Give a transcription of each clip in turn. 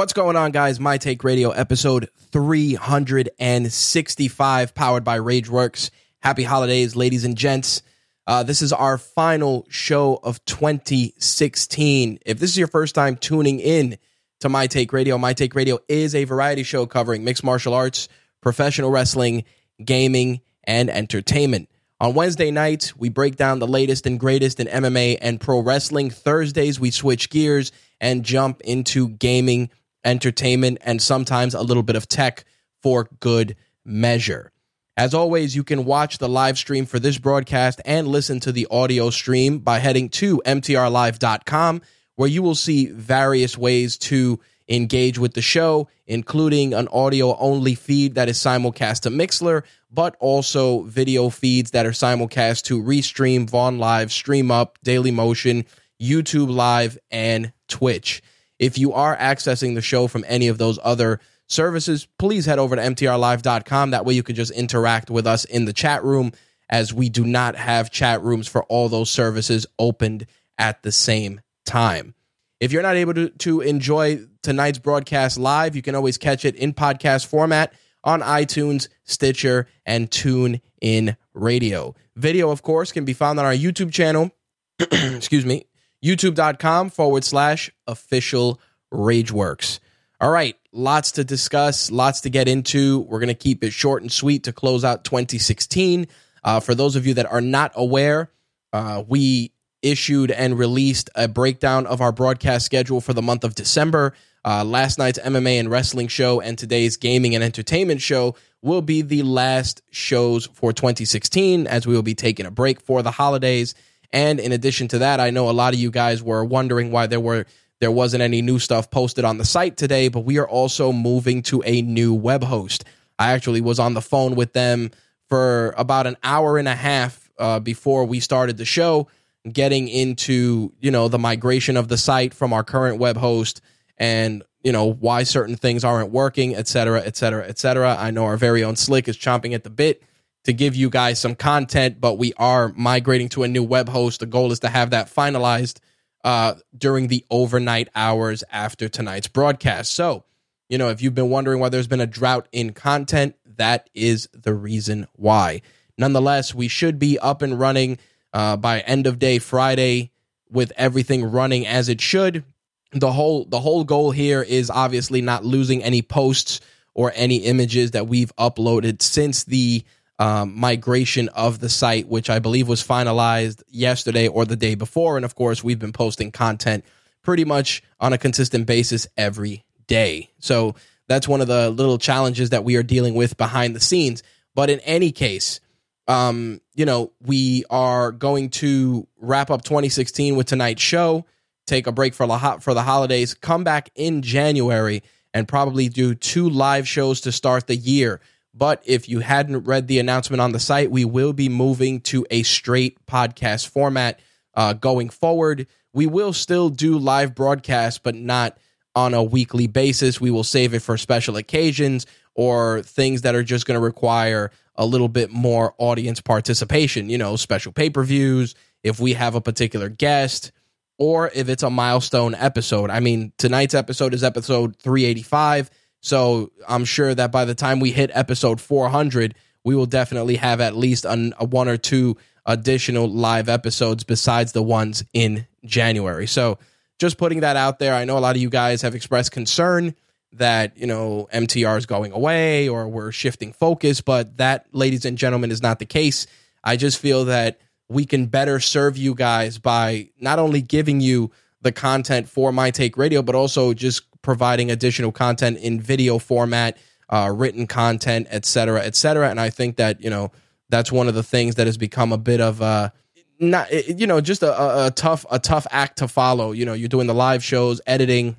What's going on, guys? My Take Radio episode 365, powered by Rageworks. Happy holidays, ladies and gents. Uh, this is our final show of 2016. If this is your first time tuning in to My Take Radio, My Take Radio is a variety show covering mixed martial arts, professional wrestling, gaming, and entertainment. On Wednesday nights, we break down the latest and greatest in MMA and pro wrestling. Thursdays, we switch gears and jump into gaming entertainment, and sometimes a little bit of tech for good measure. As always, you can watch the live stream for this broadcast and listen to the audio stream by heading to mtrlive.com, where you will see various ways to engage with the show, including an audio only feed that is simulcast to Mixlr, but also video feeds that are simulcast to Restream, Vaughn Live, Stream Up, Daily Motion, YouTube Live, and Twitch. If you are accessing the show from any of those other services, please head over to mtrlive.com. That way you can just interact with us in the chat room, as we do not have chat rooms for all those services opened at the same time. If you're not able to, to enjoy tonight's broadcast live, you can always catch it in podcast format on iTunes, Stitcher, and Tune in Radio. Video, of course, can be found on our YouTube channel. Excuse me, youtube.com forward slash official rageworks. All right, lots to discuss, lots to get into. We're going to keep it short and sweet to close out 2016. Uh, for those of you that are not aware, uh, we issued and released a breakdown of our broadcast schedule for the month of December. Uh, last night's MMA and wrestling show and today's gaming and entertainment show will be the last shows for 2016 as we will be taking a break for the holidays. And in addition to that, I know a lot of you guys were wondering why there were there wasn't any new stuff posted on the site today, but we are also moving to a new web host. I actually was on the phone with them for about an hour and a half uh, before we started the show, getting into you know the migration of the site from our current web host and you know why certain things aren't working, et cetera, et cetera, et cetera. I know our very own Slick is chomping at the bit to give you guys some content, but we are migrating to a new web host. The goal is to have that finalized uh, during the overnight hours after tonight's broadcast. So, you know, if you've been wondering why there's been a drought in content, that is the reason why. Nonetheless, we should be up and running uh, by end of day Friday with everything running as it should. The whole the whole goal here is obviously not losing any posts or any images that we've uploaded since the um, migration of the site, which I believe was finalized yesterday or the day before. And of course, we've been posting content pretty much on a consistent basis every day. So that's one of the little challenges that we are dealing with behind the scenes. But in any case, um, you know, we are going to wrap up 2016 with tonight's show, take a break for the, for the holidays, come back in January, and probably do two live shows to start the year but if you hadn't read the announcement on the site, we will be moving to a straight podcast format uh, going forward. We will still do live broadcasts, but not on a weekly basis. We will save it for special occasions or things that are just going to require a little bit more audience participation, you know, special pay per views, if we have a particular guest, or if it's a milestone episode. I mean, tonight's episode is episode 385. So I'm sure that by the time we hit episode 400, we will definitely have at least an, a one or two additional live episodes besides the ones in January. So just putting that out there. I know a lot of you guys have expressed concern that you know MTR is going away or we're shifting focus, but that, ladies and gentlemen, is not the case. I just feel that we can better serve you guys by not only giving you the content for My Take Radio, but also just providing additional content in video format, uh, written content, et cetera, et cetera. And I think that you know that's one of the things that has become a bit of a not you know just a, a tough a tough act to follow. You know, you're doing the live shows, editing,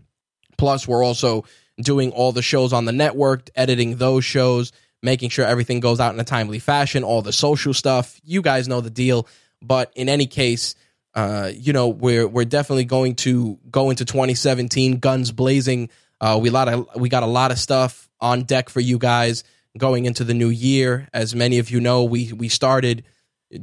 plus we're also doing all the shows on the network, editing those shows, making sure everything goes out in a timely fashion, all the social stuff. You guys know the deal. But in any case, uh, you know, we're we're definitely going to go into 2017 guns blazing. Uh, we lot of we got a lot of stuff on deck for you guys going into the new year. As many of you know, we we started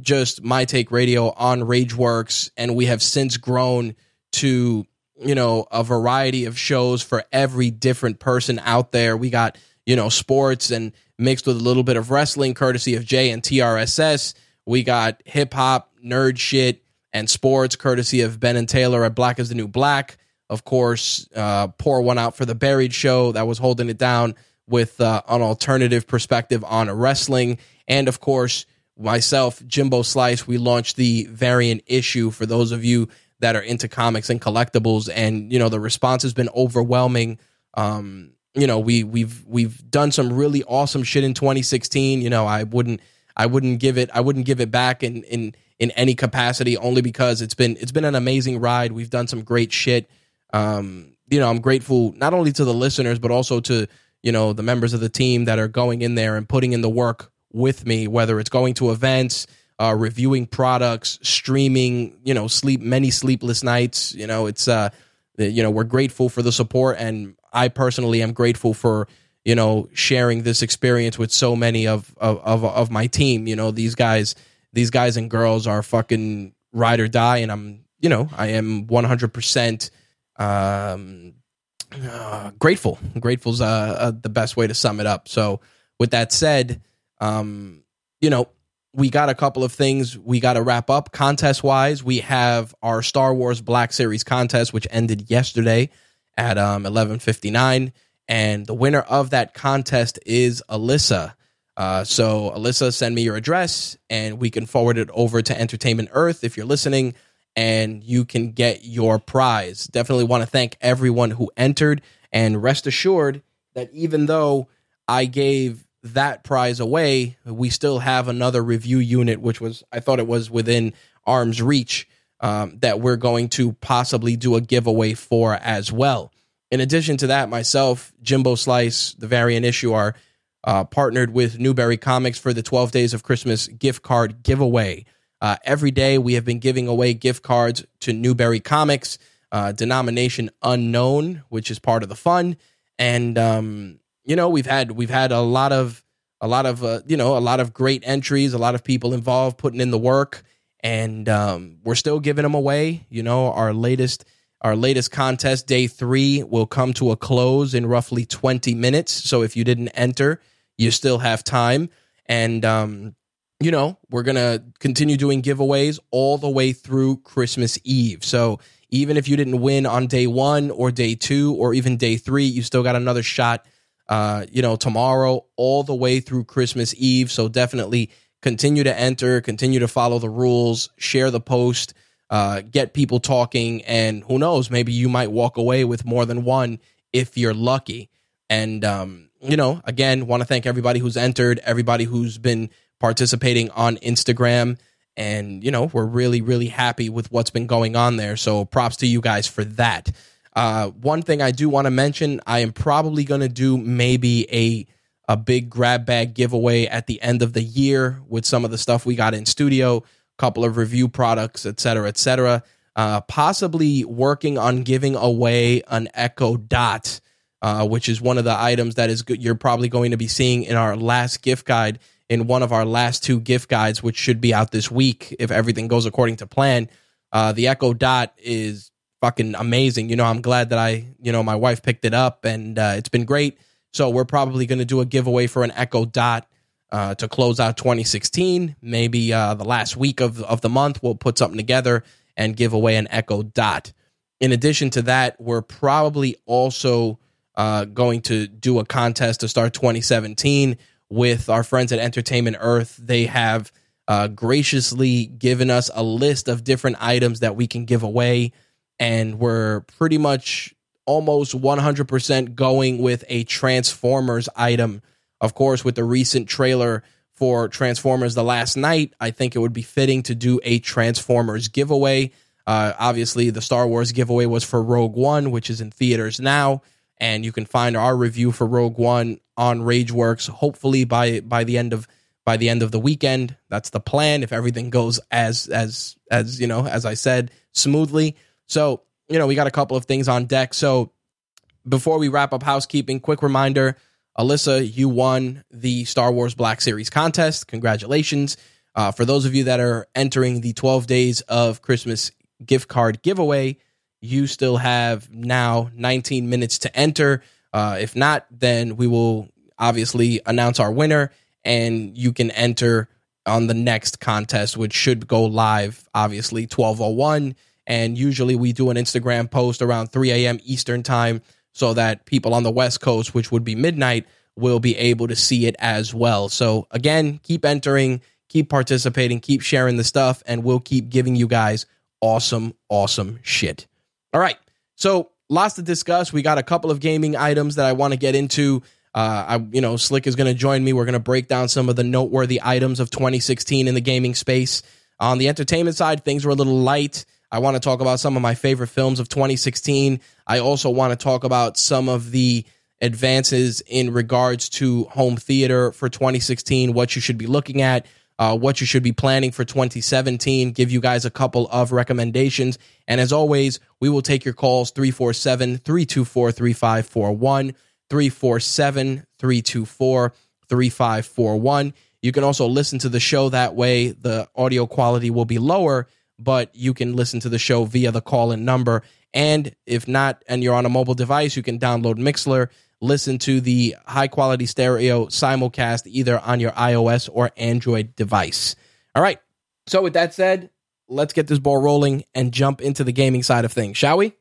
just my take radio on Rageworks, and we have since grown to you know, a variety of shows for every different person out there. We got, you know, sports and mixed with a little bit of wrestling, courtesy of Jay and TRSS. We got hip hop, nerd shit, and sports, courtesy of Ben and Taylor at Black is the New Black. Of course, uh, pour one out for the Buried Show that was holding it down with uh, an alternative perspective on wrestling. And of course, myself, Jimbo Slice, we launched the variant issue for those of you that are into comics and collectibles, and you know the response has been overwhelming. Um, you know, we we've we've done some really awesome shit in 2016. You know, I wouldn't I wouldn't give it I wouldn't give it back in in in any capacity only because it's been it's been an amazing ride. We've done some great shit. Um, you know, I'm grateful not only to the listeners but also to you know the members of the team that are going in there and putting in the work with me, whether it's going to events, uh, reviewing products, streaming, you know, sleep many sleepless nights. You know, it's uh, you know, we're grateful for the support, and I personally am grateful for you know sharing this experience with so many of of of, of my team. You know, these guys, these guys and girls are fucking ride or die, and I'm you know I am one hundred percent um uh, grateful. Grateful's uh, uh, the best way to sum it up. So, with that said, um, you know, we got a couple of things we got to wrap up contest wise. We have our Star Wars Black Series contest, which ended yesterday at um, 11:59, and the winner of that contest is Alyssa. Uh, so Alyssa, send me your address, and we can forward it over to Entertainment Earth if you're listening, and you can get your prize. Definitely want to thank everyone who entered, and rest assured that even though I gave that prize away, we still have another review unit, which was I thought it was within arm's reach um, that we're going to possibly do a giveaway for as well. In addition to that, myself, Jimbo Slice, the variant issue are uh, partnered with Newbury Comics for the 12 Days of Christmas gift card giveaway. Uh, every day we have been giving away gift cards to Newbury Comics, uh, denomination unknown, which is part of the fun. And um, you know we've had we've had a lot of a lot of uh, you know a lot of great entries, a lot of people involved putting in the work, and um, we're still giving them away. You know, our latest our latest contest, day three, will come to a close in roughly twenty minutes. So if you didn't enter, you still have time, and um, you know we're gonna continue doing giveaways all the way through Christmas Eve. So even if you didn't win on day one or day two or even day three, you still got another shot uh, you know, tomorrow all the way through Christmas Eve. So definitely continue to enter, continue to follow the rules, share the post, uh, get people talking, and who knows, maybe you might walk away with more than one if you're lucky. And um, you know, again, want to thank everybody who's entered, everybody who's been participating on Instagram. And, you know, we're really, really happy with what's been going on there. So props to you guys for that. Uh, one thing I do want to mention, I am probably going to do maybe a a big grab bag giveaway at the end of the year with some of the stuff we got in studio, couple of review products, et cetera, et cetera. Uh, possibly working on giving away an Echo Dot, uh, which is one of the items that is good. You're probably going to be seeing in our last gift guide. in one of our last two gift guides, which should be out this week if everything goes according to plan. Uh, the Echo Dot is fucking amazing. You know, I'm glad that I, you know, my wife picked it up and uh, it's been great. So we're probably going to do a giveaway for an Echo Dot uh, to close out 2016. Maybe uh, the last week of, of the month, we'll put something together and give away an Echo Dot. In addition to that, we're probably also uh, going to do a contest to start 2017 with our friends at Entertainment Earth. They have uh, graciously given us a list of different items that we can give away, and we're pretty much almost 100% going with a Transformers item. Of course, with the recent trailer for Transformers The Last Knight, I think it would be fitting to do a Transformers giveaway. Uh, obviously, the Star Wars giveaway was for Rogue One, which is in theaters now, and you can find our review for Rogue One on RageWorks. Hopefully by by the end of by the end of the weekend, that's the plan. If everything goes as as as you know, as I said, smoothly. So you know, we got a couple of things on deck. So before we wrap up housekeeping, quick reminder: Alyssa, you won the Star Wars Black Series contest. Congratulations! Uh, for those of you that are entering the 12 days of Christmas gift card giveaway. You still have now 19 minutes to enter. Uh, if not, then we will obviously announce our winner and you can enter on the next contest, which should go live, obviously, 1201. And usually we do an Instagram post around 3 a.m. Eastern time so that people on the West Coast, which would be midnight, will be able to see it as well. So again, keep entering, keep participating, keep sharing the stuff, and we'll keep giving you guys awesome, awesome shit. All right. So lots to discuss. We got a couple of gaming items that I want to get into. Uh, I, you know, Slick is going to join me. We're going to break down some of the noteworthy items of 2016 in the gaming space. On the entertainment side, things were a little light. I want to talk about some of my favorite films of 2016. I also want to talk about some of the advances in regards to home theater for 2016, what you should be looking at, uh, what you should be planning for 2017, give you guys a couple of recommendations. And as always, we will take your calls 347 324 3541, 347 324 3541. You can also listen to the show that way. The audio quality will be lower, but you can listen to the show via the call in number. And if not, and you're on a mobile device, you can download Mixlr listen to the high quality stereo simulcast either on your iOS or Android device. All right. So, with that said, let's get this ball rolling and jump into the gaming side of things, shall we?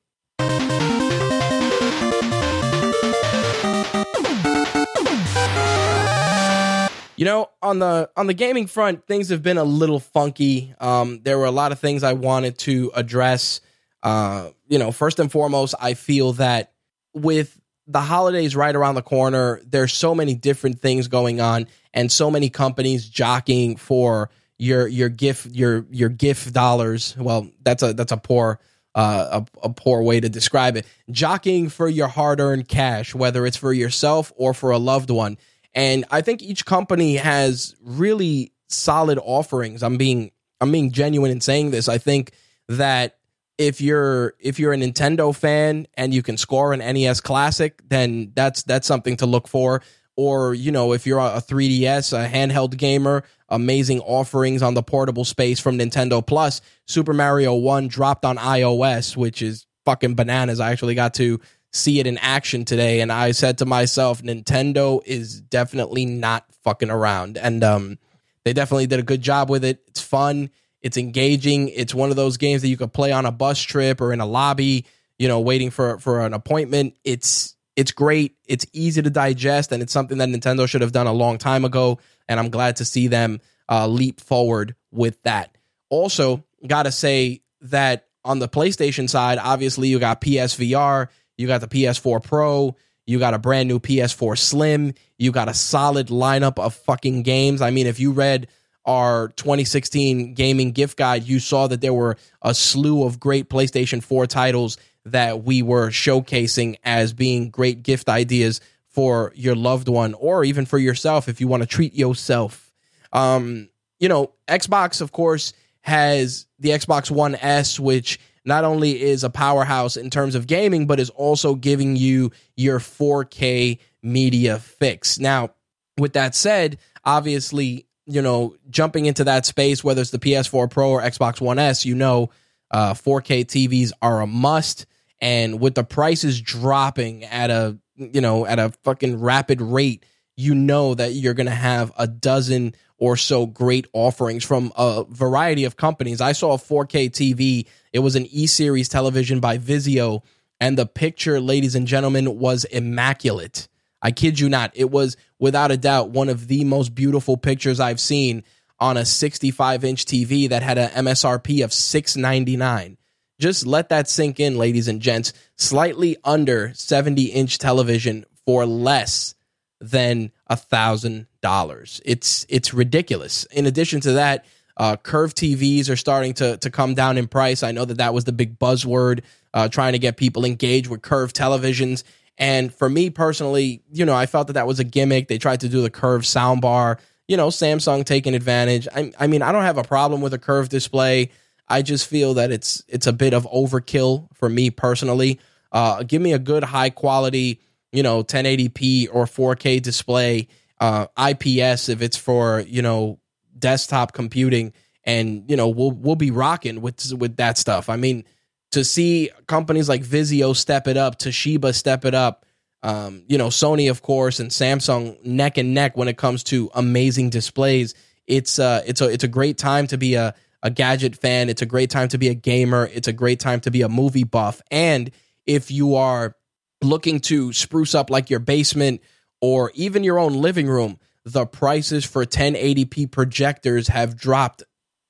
You know, on the on the gaming front, things have been a little funky. Um, there were a lot of things I wanted to address. Uh, you know, first and foremost, I feel that with the holidays right around the corner. There's so many different things going on, and so many companies jockeying for your your gift your your gift dollars. Well, that's a that's a poor uh, a, a poor way to describe it. Jockeying for your hard earned cash, whether it's for yourself or for a loved one. And I think each company has really solid offerings. I'm being I'm being genuine in saying this. I think that if you're if you're a Nintendo fan and you can score an NES Classic, then that's that's something to look for. Or you know, if you're a 3DS, a handheld gamer, amazing offerings on the portable space from Nintendo Plus. Super Mario Run dropped on iOS, which is fucking bananas. I actually got to see it in action today, and I said to myself, Nintendo is definitely not fucking around, and um, they definitely did a good job with it. It's fun it's engaging. It's one of those games that you could play on a bus trip or in a lobby, you know, waiting for for an appointment. It's it's great. It's easy to digest, and it's something that Nintendo should have done a long time ago. And I'm glad to see them uh, leap forward with that. Also, gotta say that on the PlayStation side, obviously you got PSVR, you got the PS4 Pro, you got a brand new PS4 Slim, you got a solid lineup of fucking games. I mean, if you read our 2016 gaming gift guide, you saw that there were a slew of great PlayStation 4 titles that we were showcasing as being great gift ideas for your loved one or even for yourself if you want to treat yourself. Um, you know, Xbox, of course, has the Xbox One S, which not only is a powerhouse in terms of gaming, but is also giving you your 4K media fix. Now, with that said, obviously, you know, jumping into that space, whether it's the PS4 Pro or Xbox One S, you know, uh, 4K TVs are a must. And with the prices dropping at a, you know, at a fucking rapid rate, you know that you're going to have a dozen or so great offerings from a variety of companies. I saw a 4K TV. It was an E series television by Vizio, and the picture, ladies and gentlemen, was immaculate. I kid you not. It was without a doubt one of the most beautiful pictures I've seen on a 65 inch TV that had an MSRP of 699. Just let that sink in, ladies and gents. Slightly under 70 inch television for less than a thousand dollars. It's it's ridiculous. In addition to that, uh, curved TVs are starting to to come down in price. I know that that was the big buzzword, uh, trying to get people engaged with curved televisions. And for me personally, you know, I felt that that was a gimmick. They tried to do the curved soundbar. You know, Samsung taking advantage. I, I mean, I don't have a problem with a curved display. I just feel that it's it's a bit of overkill for me personally. Uh, give me a good high quality you know 1080p or 4K display, uh, IPS if it's for you know desktop computing, and you know we'll we'll be rocking with with that stuff. I mean, to see companies like Vizio step it up, Toshiba step it up, um, you know Sony of course, and Samsung neck and neck when it comes to amazing displays. It's uh it's a it's a great time to be a a gadget fan. It's a great time to be a gamer. It's a great time to be a movie buff. And if you are looking to spruce up like your basement or even your own living room, the prices for 1080p projectors have dropped.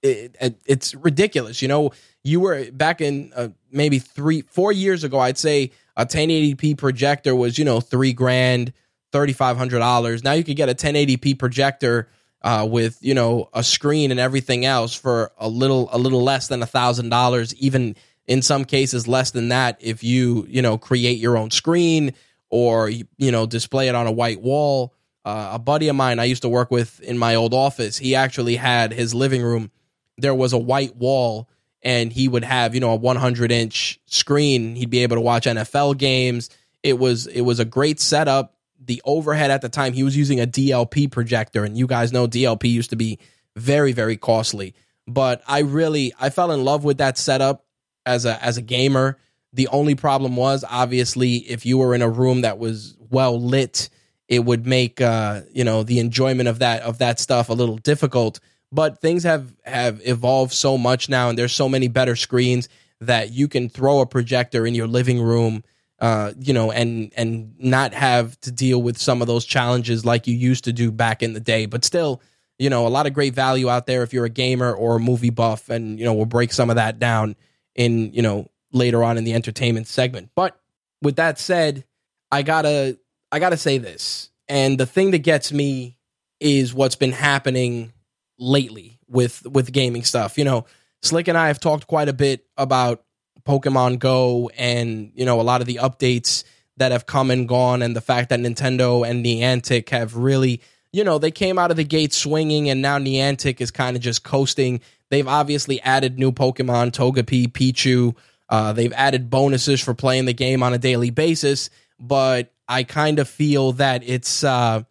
It, it, it's ridiculous. You know, you were back in uh, maybe three, four years ago, I'd say a 1080p projector was, you know, three grand, $3,500. Now you could get a 1080p projector uh, with, you know, a screen and everything else for a little, a little less than a thousand dollars, even in some cases less than that if you you know create your own screen or you know display it on a white wall uh, a buddy of mine i used to work with in my old office he actually had his living room there was a white wall and he would have you know a 100 inch screen. He'd be able to watch nfl games. It was it was a great setup. The overhead at the time he was using a dlp projector and you guys know dlp used to be very very costly. But i really i fell in love with that setup as a as a gamer. The only problem was obviously if you were in a room that was well lit, it would make uh, you know the enjoyment of that of that stuff a little difficult. But things have have evolved so much now, and there's so many better screens that you can throw a projector in your living room, uh, you know, and and not have to deal with some of those challenges like you used to do back in the day. But still, you know, a lot of great value out there if you're a gamer or a movie buff, and you know, we'll break some of that down in you know later on in the entertainment segment. But with that said, I gotta I gotta say this, and the thing that gets me is what's been happening lately with with gaming stuff. You know, Slick and I have talked quite a bit about Pokemon Go and you know a lot of the updates that have come and gone, and the fact that Nintendo and Niantic have really you know they came out of the gate swinging, and now Niantic is kind of just coasting They've obviously added new Pokemon, Togepi, Pichu. Uh, they've added bonuses for playing the game on a daily basis, but I kind of feel that it's uh,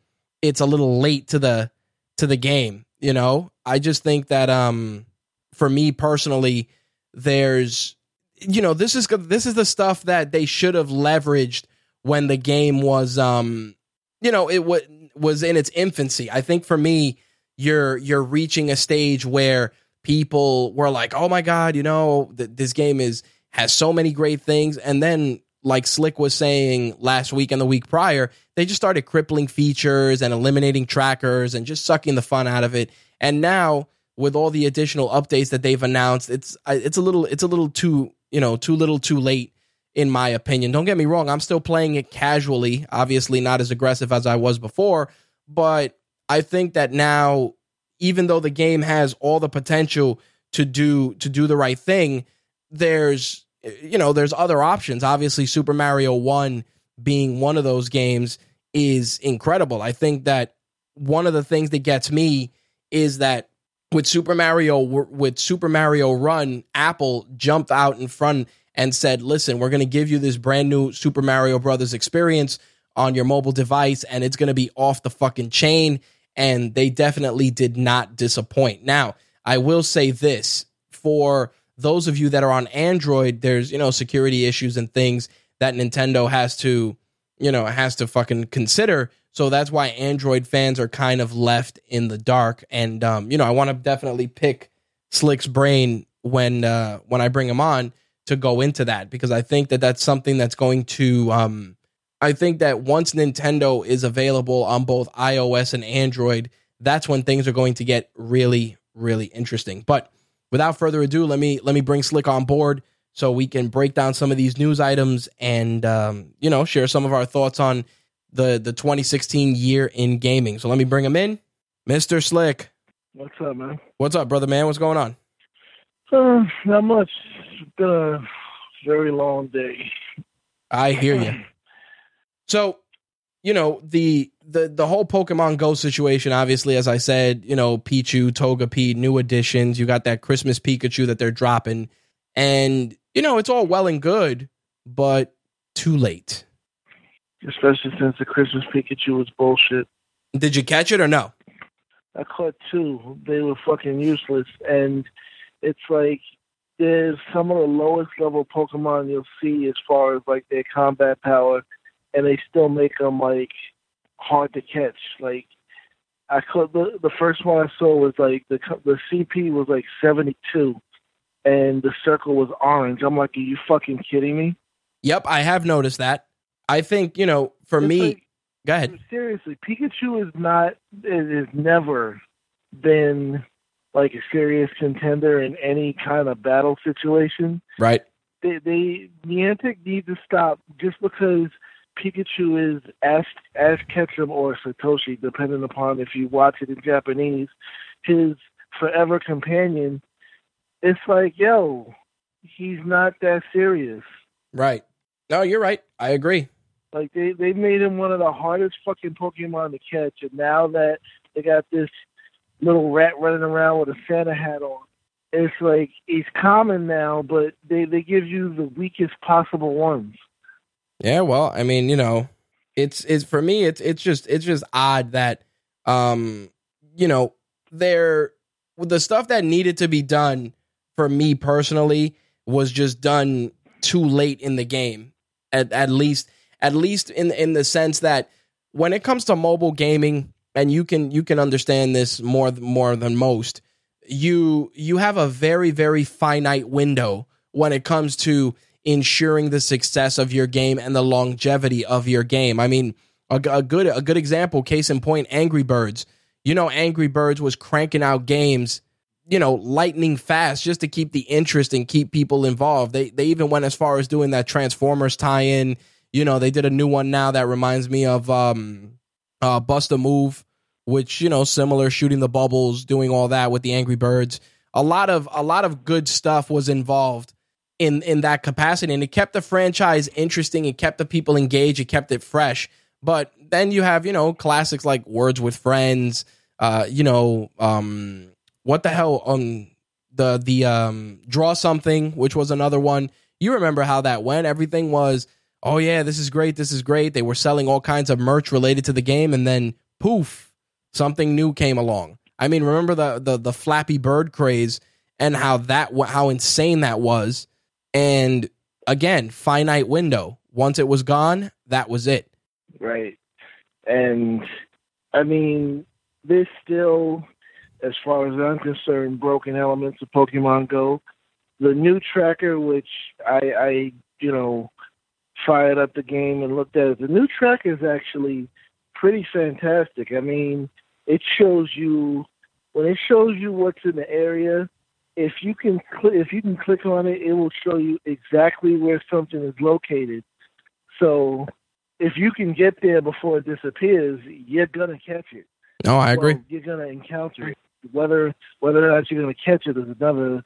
it's a little late to the to the game. You know, I just think that um, for me personally, there's you know this is this is the stuff that they should have leveraged when the game was um you know it w- was in its infancy. I think for me, you're you're reaching a stage where people were like, "Oh my god, you know, th- this game is has so many great things." And then like Slick was saying last week and the week prior, they just started crippling features and eliminating trackers and just sucking the fun out of it. And now with all the additional updates that they've announced, it's it's a little it's a little too, you know, too little too late in my opinion. Don't get me wrong, I'm still playing it casually, obviously not as aggressive as I was before, but I think that now even though the game has all the potential to do to do the right thing, there's you know there's other options. Obviously, Super Mario Run being one of those games is incredible. I think that one of the things that gets me is that with Super Mario with Super Mario Run, Apple jumped out in front and said, "Listen, we're going to give you this brand new Super Mario Brothers experience on your mobile device and it's going to be off the fucking chain. And they definitely did not disappoint. Now, I will say this for those of you that are on Android, there's, you know, security issues and things that Nintendo has to, you know, has to fucking consider. So that's why Android fans are kind of left in the dark. And, um, you know, I want to definitely pick Slick's brain when, uh, when I bring him on to go into that because I think that that's something that's going to, um, I think that once Nintendo is available on both iOS and Android, that's when things are going to get really, really interesting. But without further ado, let me let me bring Slick on board so we can break down some of these news items and um, you know share some of our thoughts on the the 2016 year in gaming. So let me bring him in, Mister Slick. What's up, man? What's up, brother man? What's going on? Uh, not much. It's been a very long day. I hear you. So, you know the the the whole Pokemon Go situation. Obviously, as I said, you know Pichu, Togepi, new additions. You got that Christmas Pikachu that they're dropping, and you know it's all well and good, but too late. Especially since the Christmas Pikachu was bullshit. Did you catch it or no? I caught two. They were fucking useless, and it's like there's some of the lowest level Pokemon you'll see as far as like their combat power, and they still make them like hard to catch. Like I caught the the first one I saw was like the the CP was like 72, and the circle was orange. I'm like, are you fucking kidding me? Yep, I have noticed that. I think you know, for It's me, like- go ahead. Seriously, Pikachu is not. It has never been like a serious contender in any kind of battle situation. Right? They, they Niantic need to stop just because Pikachu is Ash Ash Ketchum or Satoshi, depending upon if you watch it in Japanese. His forever companion. It's like, yo, he's not that serious. Right? No, you're right. I agree. Like they they made him one of the hardest fucking Pokemon to catch, and now that they got this little rat running around with a Santa hat on, it's like he's common now, but they they give you the weakest possible ones. Yeah, well, I mean, you know, it's it's for me it's it's just it's just odd that um you know, there the stuff that needed to be done for me personally was just done too late in the game. At at least at least in in the sense that when it comes to mobile gaming and you can you can understand this more more than most you you have a very very finite window when it comes to ensuring the success of your game and the longevity of your game. I mean, a, a good a good example, case in point, Angry Birds. You know, Angry Birds was cranking out games, you know, lightning fast just to keep the interest and keep people involved. They they even went as far as doing that Transformers tie-in. You know, they did a new one now that reminds me of um uh Bust a Move, which, you know, similar shooting the bubbles, doing all that with the Angry Birds. A lot of a lot of good stuff was involved in in that capacity. And it kept the franchise interesting. It kept the people engaged. It kept it fresh. But then you have you know classics like words with friends uh you know um what the hell um the the um draw something which was another one. You remember how that went. Everything was oh yeah this is great this is great. They were selling all kinds of merch related to the game and then poof something new came along. I mean remember the the, the flappy bird craze and how that how insane that was and again finite window once it was gone that was it Right. And I mean, there's still, as far as I'm concerned, broken elements of Pokemon Go. The new tracker, which I, I you know, fired up the game and looked at it, the new tracker is actually pretty fantastic. I mean, it shows you when it shows you what's in the area. If you can cl- if you can click on it, it will show you exactly where something is located. So if you can get there before it disappears, you're gonna catch it. no i agree Well, you're gonna encounter it. Whether whether or not you're gonna catch it is another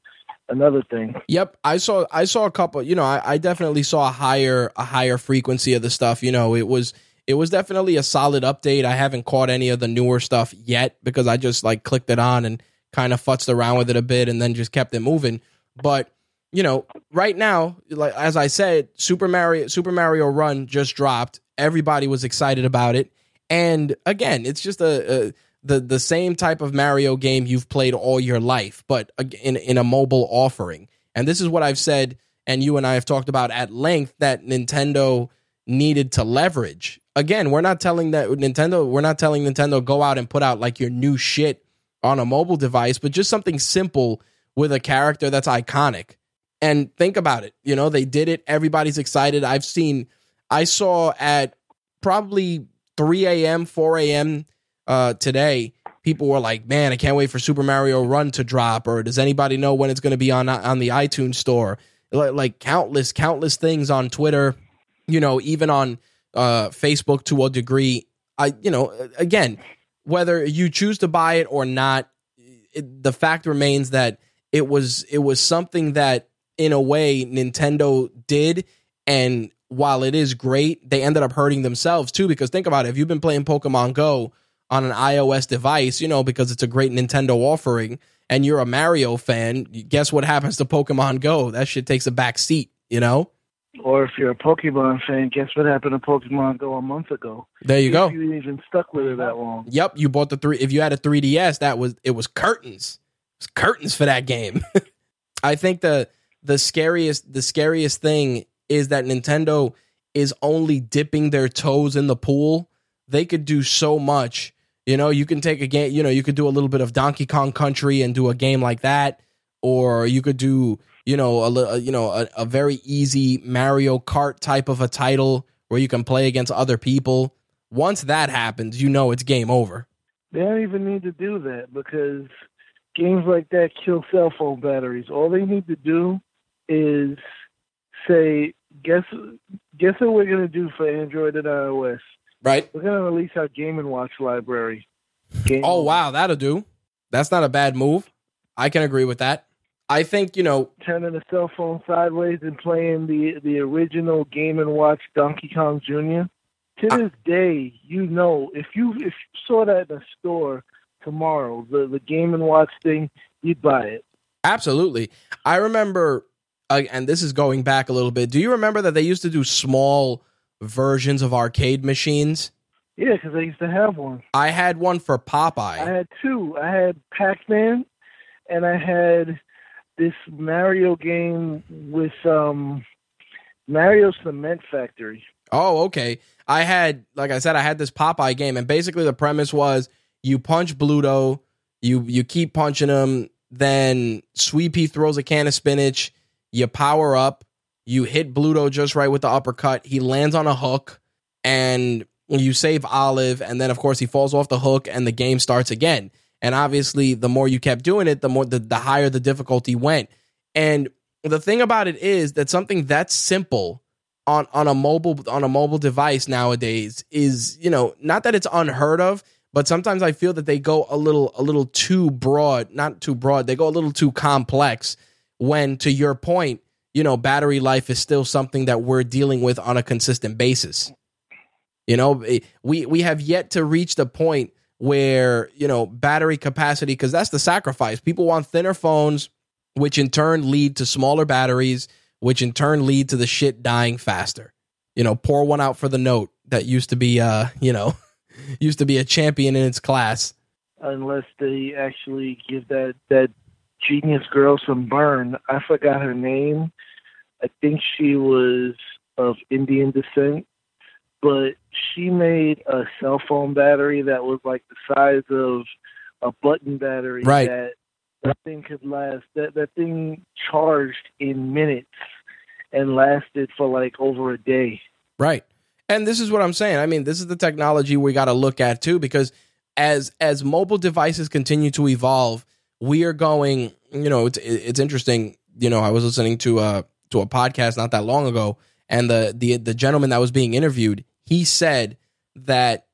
another thing. Yep, I saw I saw a couple. You know, I, I definitely saw a higher a higher frequency of the stuff. You know, it was it was definitely a solid update. I haven't caught any of the newer stuff yet because I just like clicked it on and kind of futzed around with it a bit and then just kept it moving. But you know, right now, like as I said, Super Mario Super Mario Run just dropped, Everybody was excited about it. And again, it's just a, a the the same type of Mario game you've played all your life, but in in a mobile offering. And this is what I've said, and you and I have talked about at length that Nintendo needed to leverage. Again, we're not telling that Nintendo, we're not telling Nintendo go out and put out like your new shit on a mobile device, but just something simple with a character that's iconic. And think about it, you know, they did it. Everybody's excited. I've seen, I saw at probably 3 a.m., 4 a.m. Uh, today, people were like, "Man, I can't wait for Super Mario Run to drop." Or does anybody know when it's going to be on on the iTunes store? Like, like countless, countless things on Twitter. You know, even on uh, Facebook to a degree. I, you know, again, whether you choose to buy it or not, it, the fact remains that it was it was something that, in a way, Nintendo did, and while it is great, they ended up hurting themselves too. Because think about it, if you've been playing Pokemon Go on an iOS device, you know, because it's a great Nintendo offering, and you're a Mario fan, guess what happens to Pokemon Go? That shit takes a back seat, you know? Or if you're a Pokemon fan, guess what happened to Pokemon Go a month ago? There you if go. You even stuck with it that long. Yep, you bought the three. If you had a 3DS, that was it was curtains. It was curtains for that game. I think the the scariest the scariest thing is that Nintendo is only dipping their toes in the pool. They could do so much you know, you can take a game, you know, you could do a little bit of Donkey Kong Country and do a game like that or you could do, you know, a you know, a, a very easy Mario Kart type of a title where you can play against other people. Once that happens, you know it's game over. They don't even need to do that because games like that kill cell phone batteries. All they need to do is say, guess guess what we're gonna do for Android and iOS. Right. We're gonna release our Game and Watch library. Game oh wow, that'll do. That's not a bad move. I can agree with that. I think you know turning the cell phone sideways and playing the the original Game and Watch Donkey Kong Jr. To this day, you know if you if you saw that in a store tomorrow, the the Game and Watch thing, you'd buy it. Absolutely. I remember, uh, and this is going back a little bit. Do you remember that they used to do small versions of arcade machines? Yeah, because I used to have one. I had one for Popeye. I had two. I had Pac Man, and I had this Mario game with um, Mario Cement Factory. Oh, okay. I had, like I said, I had this Popeye game, and basically the premise was you punch Bluto, you you keep punching him, then Swee'Pea throws a can of spinach, you power up, you hit Bluto just right with the uppercut. He lands on a hook, and you save Olive, and then of course he falls off the hook, and the game starts again. And obviously, the more you kept doing it, the more the, the higher the difficulty went. And the thing about it is that something that's simple on on a mobile on a mobile device nowadays is you know not that it's unheard of but sometimes i feel that they go a little a little too broad not too broad they go a little too complex when to your point you know, battery life is still something that we're dealing with on a consistent basis. You know, we we have yet to reach the point where, you know, battery capacity cuz that's the sacrifice. People want thinner phones which in turn lead to smaller batteries, which in turn lead to the shit dying faster. You know, pour one out for the note that used to be uh, you know, used to be a champion in its class. Unless they actually give that that genius girl some burn. I forgot her name. I think she was of Indian descent, but she made a cell phone battery that was like the size of a button battery right. that that thing could last that that thing charged in minutes and lasted for like over a day. Right. And this is what I'm saying. I mean, this is the technology we got to look at too because as as mobile devices continue to evolve, we are going. You know, it's it's interesting. You know, I was listening to a to a podcast not that long ago, and the the the gentleman that was being interviewed, he said that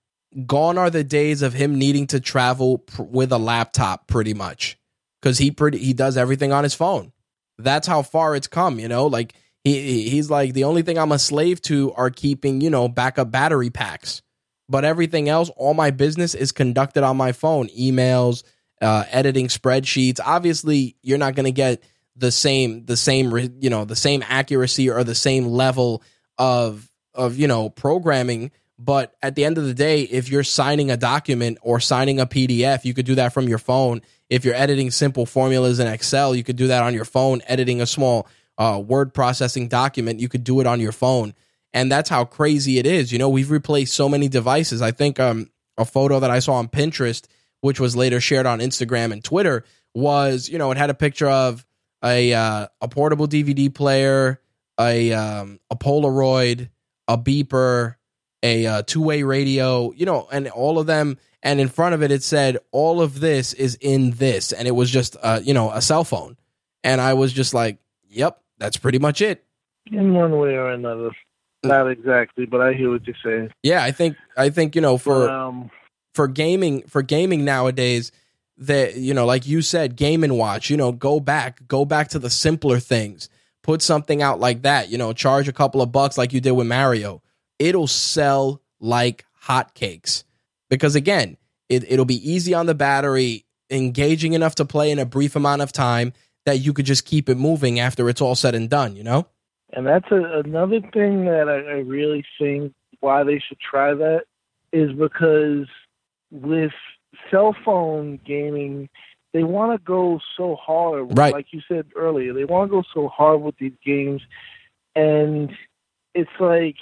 gone are the days of him needing to travel pr- with a laptop, pretty much, because he pretty he does everything on his phone. That's how far it's come. You know, like he he's like the only thing I'm a slave to are keeping you know backup battery packs, but everything else, all my business is conducted on my phone, emails uh, editing spreadsheets. Obviously, you're not going to get the same the same you know the same accuracy or the same level of of you know programming. But at the end of the day if you're signing a document or signing a pdf you could do that from your phone. If you're editing simple formulas in excel you could do that on your phone editing a small uh, word processing document you could do it on your phone. And that's how crazy it is you know? We've replaced so many devices. I think um, a photo that i saw on pinterest which was later shared on instagram and twitter was you know it had a picture of a uh, a portable dvd player a um, a Polaroid, a beeper, a uh, two way radio, you know, and all of them. And in front of it, it said all of this is in this, and it was just uh, you know a cell phone. And I was just like, "Yep, that's pretty much it." In one way or another, not exactly, but I hear what you're saying. Yeah, I think I think you know for um, for gaming for gaming nowadays that you know like you said game and watch you know go back go back to the simpler things put something out like that, you know, charge a couple of bucks like you did with Mario, it'll sell like hotcakes. Because again, it, it'll be easy on the battery, engaging enough to play in a brief amount of time that you could just keep it moving after it's all said and done, you know? And that's a, another thing that I, I really think why they should try that is because with cell phone gaming, they want to go so hard, right. like you said earlier. They want to go so hard with these games, and it's like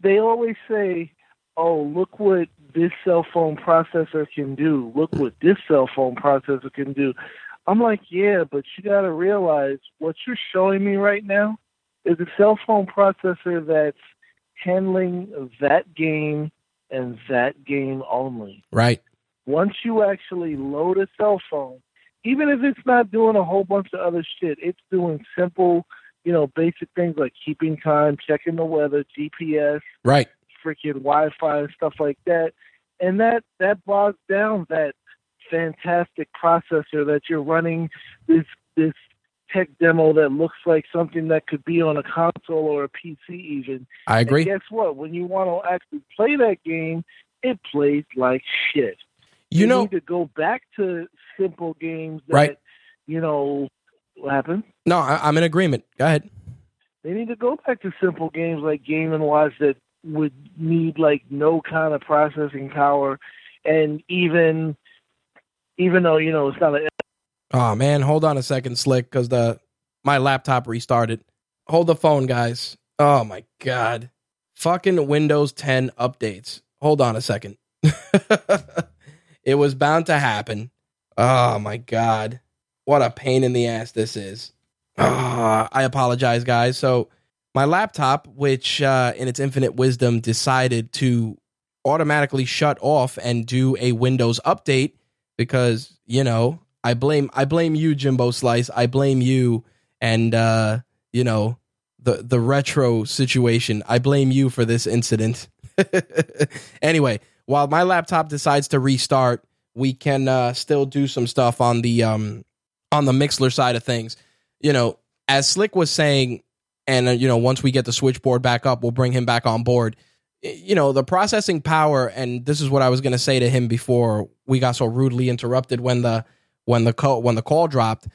they always say, "Oh, look what this cell phone processor can do. Look what this cell phone processor can do." I'm like, "Yeah, but you got to realize what you're showing me right now is a cell phone processor that's handling that game and that game only." Right once you actually load a cell phone, even if it's not doing a whole bunch of other shit, it's doing simple, you know, basic things like keeping time, checking the weather, GPS, right, freaking Wi-Fi and stuff like that, and that that bogs down that fantastic processor that you're running this this tech demo that looks like something that could be on a console or a PC even. I agree. And guess what? When you want to actually play that game, it plays like shit. You know, need to go back to simple games that, right. you know, what happened? No, I, am in agreement. Go ahead. They need to go back to simple games like Game and Watch that would need like no kind of processing power, and even even though you know it's not a. Oh man, hold on a second, Slick, because the my laptop restarted. Hold the phone, guys. Oh my god, fucking Windows 10 updates. Hold on a second. It was bound to happen. Oh my god. What a pain in the ass this is. Oh, I apologize, guys. So, my laptop, which uh, in its infinite wisdom decided to automatically shut off and do a Windows update because, you know, I blame I blame you, Jimbo Slice. I blame you and uh, you know, the the retro situation. I blame you for this incident. anyway, while my laptop decides to restart, we can uh, still do some stuff on the um, on the Mixlr side of things. You know, as Slick was saying, and uh, you know, once we get the switchboard back up, we'll bring him back on board. You know, the processing power, and this is what I was going to say to him before we got so rudely interrupted when the when the call when the call dropped.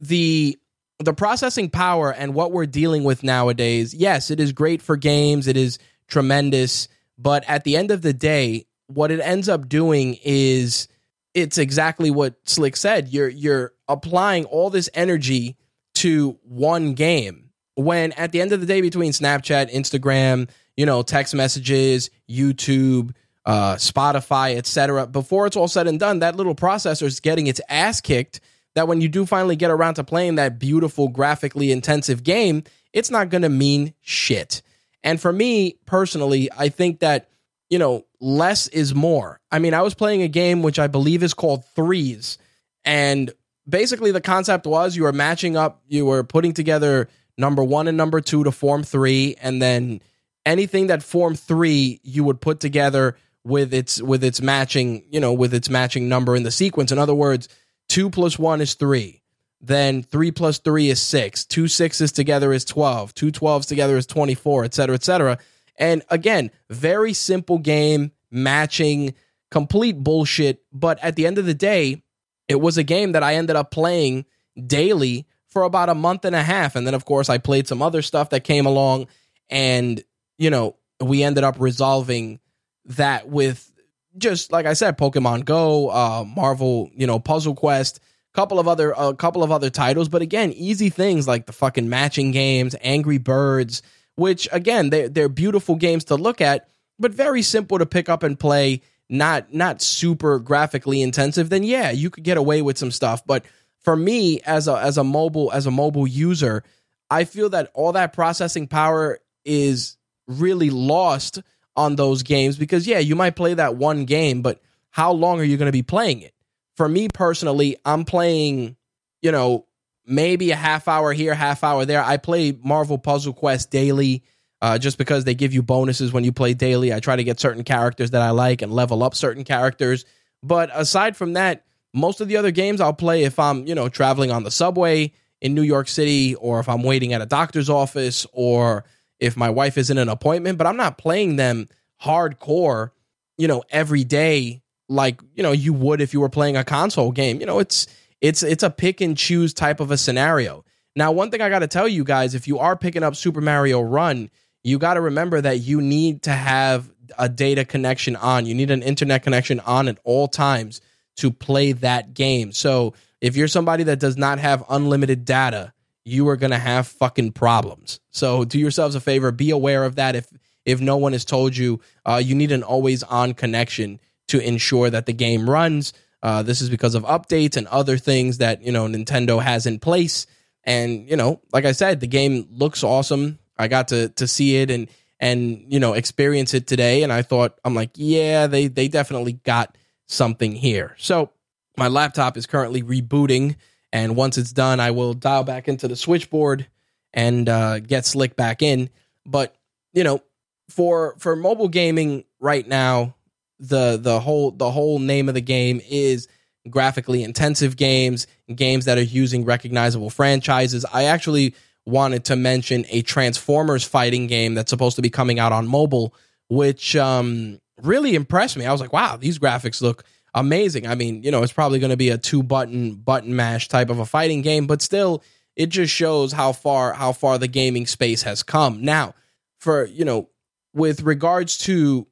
The the processing power and what we're dealing with nowadays, yes, it is great for games. It is tremendous. But at the end of the day, what it ends up doing is it's exactly what Slick said. You're you're applying all this energy to one game when at the end of the day between Snapchat, Instagram, you know, text messages, YouTube, uh, Spotify, etc. Before it's all said and done, that little processor is getting its ass kicked. That when you do finally get around to playing that beautiful, graphically intensive game, it's not going to mean shit. And for me personally, I think that you know, less is more. I mean, I was playing a game which I believe is called Threes, and basically the concept was you were matching up, you were putting together number one and number two to form three, and then anything that formed three you would put together with its with its matching, you know, with its matching number in the sequence. In other words, two plus one is three. Then three plus three is six. Two sixes together is 12. Two 12s together is 24, et cetera, et cetera. And again, very simple game, matching, complete bullshit. But at the end of the day, it was a game that I ended up playing daily for about a month and a half. And then, of course, I played some other stuff that came along. And, you know, we ended up resolving that with just like I said, Pokemon Go, uh, Marvel, you know, Puzzle Quest, couple of other a couple of other titles, but again, easy things like the fucking matching games, Angry Birds, which again they they're beautiful games to look at, but very simple to pick up and play. Not not super graphically intensive. Then yeah, you could get away with some stuff. But for me, as a as a mobile as a mobile user, I feel that all that processing power is really lost on those games because yeah, you might play that one game, but how long are you going to be playing it? For me personally, I'm playing, you know, maybe a half hour here, half hour there. I play Marvel Puzzle Quest daily uh, just because they give you bonuses when you play daily. I try to get certain characters that I like and level up certain characters. But aside from that, most of the other games I'll play if I'm, you know, traveling on the subway in New York City or if I'm waiting at a doctor's office or if my wife is in an appointment, but I'm not playing them hardcore, you know, every day like, you know, you would if you were playing a console game. You know, it's it's it's a pick and choose type of a scenario. Now, one thing I got to tell you guys, if you are picking up Super Mario Run, you got to remember that you need to have a data connection on. You need an internet connection on at all times to play that game. So, if you're somebody that does not have unlimited data, you are going to have fucking problems. So, do yourselves a favor, be aware of that if if no one has told you, uh, you need an always on connection to ensure that the game runs. Uh, this is because of updates and other things that you know Nintendo has in place. And you know, like I said, the game looks awesome. I got to to see it and and you know experience it today, and I thought I'm like, yeah, they they definitely got something here. So my laptop is currently rebooting, and once it's done, I will dial back into the switchboard and uh, get Slick back in. But you know, for for mobile gaming right now, the the whole the whole name of the game is graphically intensive games, games that are using recognizable franchises. I actually wanted to mention a Transformers fighting game that's supposed to be coming out on mobile, which um, really impressed me. I was like, wow, these graphics look amazing. I mean, you know, it's probably going to be a two button button mash type of a fighting game, but still, it just shows how far how far the gaming space has come. Now, for you know, with regards to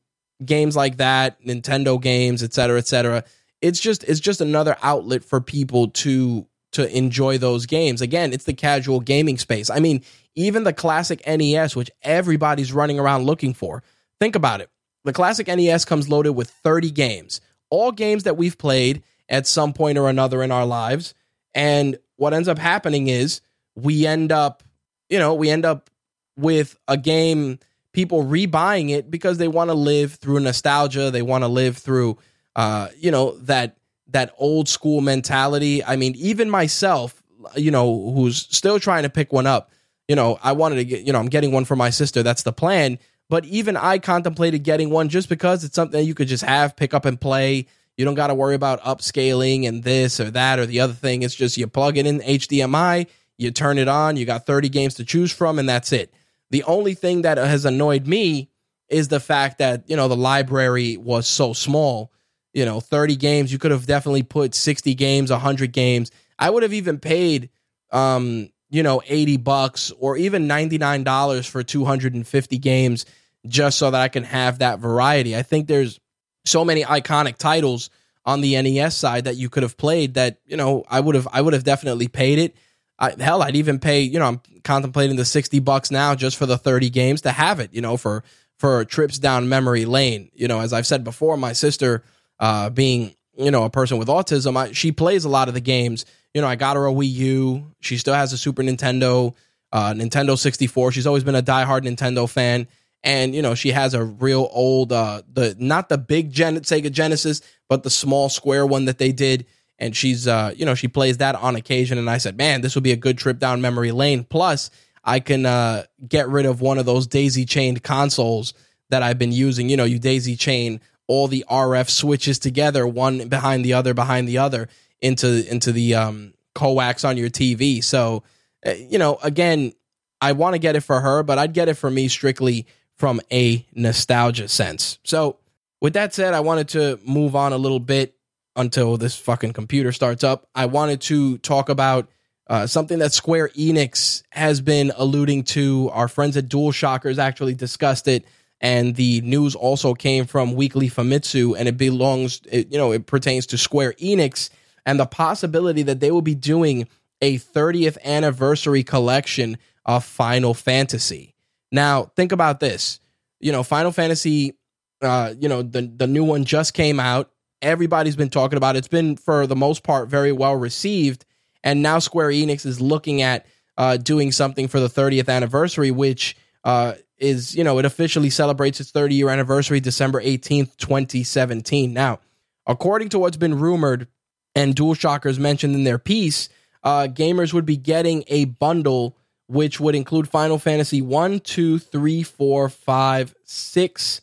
games like that, Nintendo games, et cetera, et cetera. It's just it's just another outlet for people to to enjoy those games. Again, it's the casual gaming space. I mean, even the classic NES, which everybody's running around looking for. Think about it. The classic NES comes loaded with 30 games, all games that we've played at some point or another in our lives. And what ends up happening is we end up, you know, we end up with a game people rebuying it because they want to live through nostalgia. They want to live through, uh, you know, that that old school mentality. I mean, even myself, you know, who's still trying to pick one up. You know, I wanted to get, you know, I'm getting one for my sister. That's the plan. But even I contemplated getting one just because it's something you could just have, pick up and play. You don't got to worry about upscaling and this or that or the other thing. It's just you plug it in HDMI, you turn it on, you got 30 games to choose from, and that's it. The only thing that has annoyed me is the fact that, you know, the library was so small. You know, 30 games, you could have definitely put 60 games, 100 games. I would have even paid um, you know, 80 bucks or even $99 for 250 games just so that I can have that variety. I think there's so many iconic titles on the NES side that you could have played that, you know, I would have I would have definitely paid it. I, hell, I'd even pay. You know, I'm contemplating the sixty bucks now just for the thirty games to have it. You know, for for trips down memory lane. You know, as I've said before, my sister, uh, being you know a person with autism, I, she plays a lot of the games. You know, I got her a Wii U. She still has a Super Nintendo, uh, Nintendo 64. She's always been a diehard Nintendo fan, and you know she has a real old, uh, the not the big Gen- Sega Genesis, but the small square one that they did and she's uh you know she plays that on occasion. And i said man this would be a good trip down memory lane. Plus i can uh get rid of one of those daisy chained consoles that i've been using. You know you daisy chain all the rf switches together one behind the other behind the other into into the um coax on your tv so uh, you know again i want to get it for her but i'd get it for me strictly from a nostalgia sense. So with that said i wanted to move on a little bit until this fucking computer starts up. I wanted to talk about uh, something that Square Enix has been alluding to. Our friends at DualShockers actually discussed it and the news also came from Weekly Famitsu, and it belongs, it, you know, it pertains to Square Enix and the possibility that they will be doing a 30th anniversary collection of Final Fantasy. Now, think about this. You know, Final Fantasy, uh, you know, the the new one just came out. Everybody's been talking about it. It's been for the most part very well received, and now Square Enix is looking at uh, doing something for the 30th anniversary, which uh, is you know it officially celebrates its 30 year anniversary December 18th, 2017. Now, according to what's been rumored and DualShockers mentioned in their piece, uh, gamers would be getting a bundle which would include Final Fantasy 1, 2, 3, 4, 5, 6,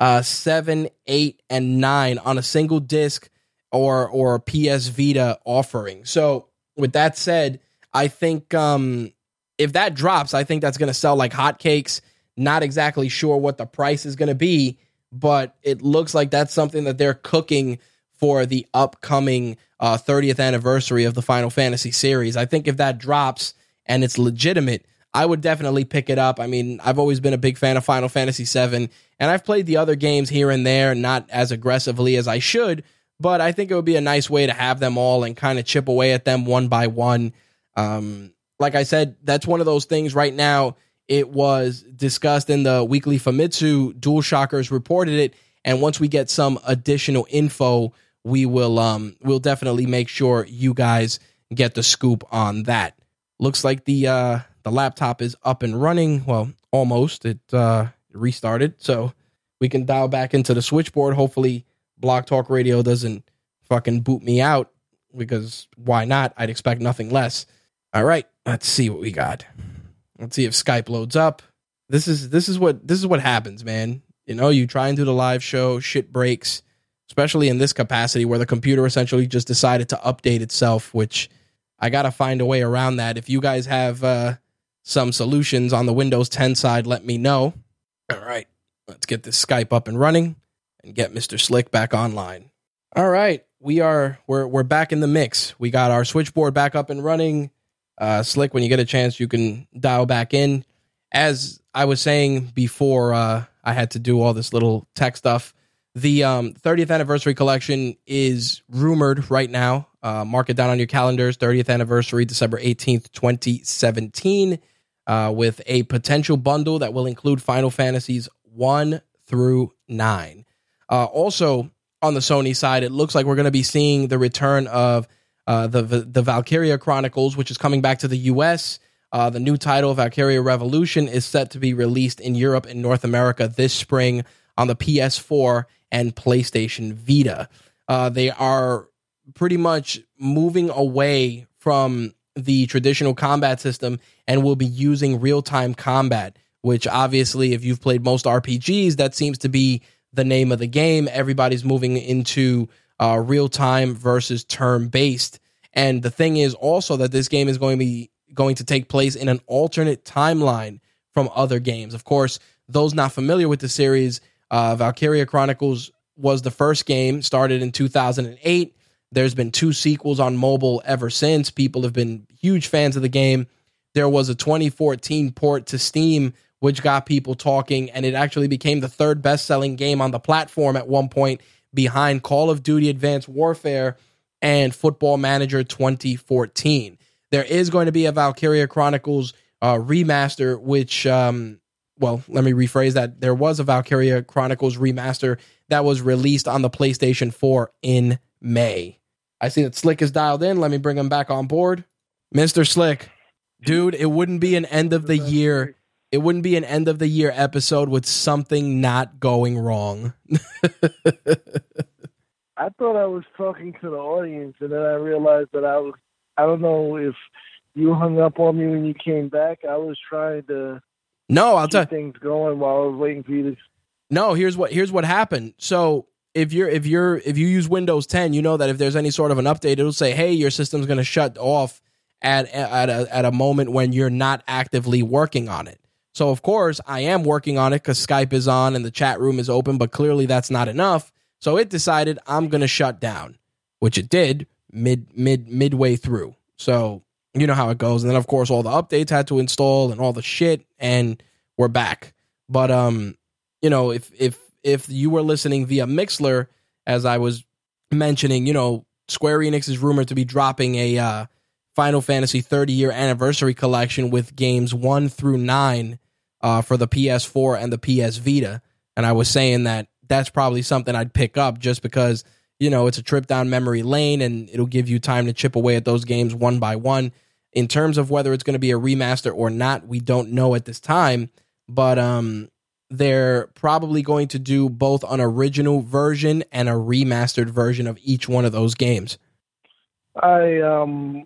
uh, 7, 8, and 9 on a single disc or or PS Vita offering. So with that said, I think um, if that drops, I think that's going to sell like hotcakes. Not exactly sure what the price is going to be, but it looks like that's something that they're cooking for the upcoming uh, 30th anniversary of the Final Fantasy series. I think if that drops and it's legitimate, I would definitely pick it up. I mean, I've always been a big fan of Final Fantasy VII, and I've played the other games here and there, not as aggressively as I should, but I think it would be a nice way to have them all and kind of chip away at them one by one. Um, like I said, that's one of those things right now. It was discussed in the weekly Famitsu. DualShockers reported it, and once we get some additional info, we will um we'll definitely make sure you guys get the scoop on that. Looks like the uh the laptop is up and running. Well, almost. It uh restarted, so we can dial back into the switchboard. Hopefully, BlogTalkRadio doesn't fucking boot me out because why not? I'd expect nothing less. All right, let's see what we got. Let's see if Skype loads up. This is this is what this is what happens, man. You know, you try and do the live show, shit breaks especially in this capacity where the computer essentially just decided to update itself, which I got to find a way around that. If you guys have uh, some solutions on the Windows 10 side, let me know. All right, let's get this Skype up and running and get Mr. Slick back online. All right, we are we're we're back in the mix. We got our switchboard back up and running. Uh, Slick, when you get a chance, you can dial back in. As I was saying before, uh, I had to do all this little tech stuff. The um, 30th anniversary collection is rumored right now. Uh, mark it down on your calendars. 30th anniversary, December 18th, 2017, uh, with a potential bundle that will include Final Fantasies 1 through 9. Uh, also, on the Sony side, it looks like we're going to be seeing the return of uh, the, the, Valkyria Chronicles, which is coming back to the U.S. Uh, the new title, Valkyria Revolution, is set to be released in Europe and North America this spring on the PS4 and PlayStation Vita. Uh, they are pretty much moving away from the traditional combat system and will be using real time combat, which obviously, if you've played most RPGs, that seems to be the name of the game. Everybody's moving into uh, real time versus turn based. And the thing is also that this game is going to be going to take place in an alternate timeline from other games. Of course, those not familiar with the series uh, Valkyria Chronicles was the first game, started in 2008. There's been two sequels on mobile ever since. People have been huge fans of the game. There was a 2014 port to Steam, which got people talking, and it actually became the third best selling game on the platform at one point behind Call of Duty Advanced Warfare and Football Manager 2014. There is going to be a Valkyria Chronicles uh, remaster, which um, well, let me rephrase that. There was a Valkyria Chronicles remaster that was released on the PlayStation 4 in May. I see that Slick is dialed in. Let me bring him back on board. Mr. Slick, dude, it wouldn't be an end of the year. It wouldn't be an end of the year episode with something not going wrong. I thought I was talking to the audience, and then I realized that I was. I don't know if you hung up on me when you came back. I was trying to no, I'll tell things going while I was waiting for you to. No, here's what here's what happened. So if you're if you're if you use Windows 10, you know that if there's any sort of an update, it'll say, "Hey, your system's going to shut off at at a, at a moment when you're not actively working on it." So of course, I am working on it because Skype is on and the chat room is open, but clearly that's not enough. So it decided I'm going to shut down, which it did mid mid midway through. So you know how it goes. And then of course all the updates had to install and all the shit and we're back. But um you know, if if if you were listening via Mixlr, as I was mentioning, you know, Square Enix is rumored to be dropping a uh, Final Fantasy 30 year anniversary collection with games one through nine uh, for the PS4 and the PS Vita. And I was saying that that's probably something I'd pick up just because, you know, it's a trip down memory lane and it'll give you time to chip away at those games one by one. In terms of whether it's going to be a remaster or not, we don't know at this time. But um, they're probably going to do both an original version and a remastered version of each one of those games. I um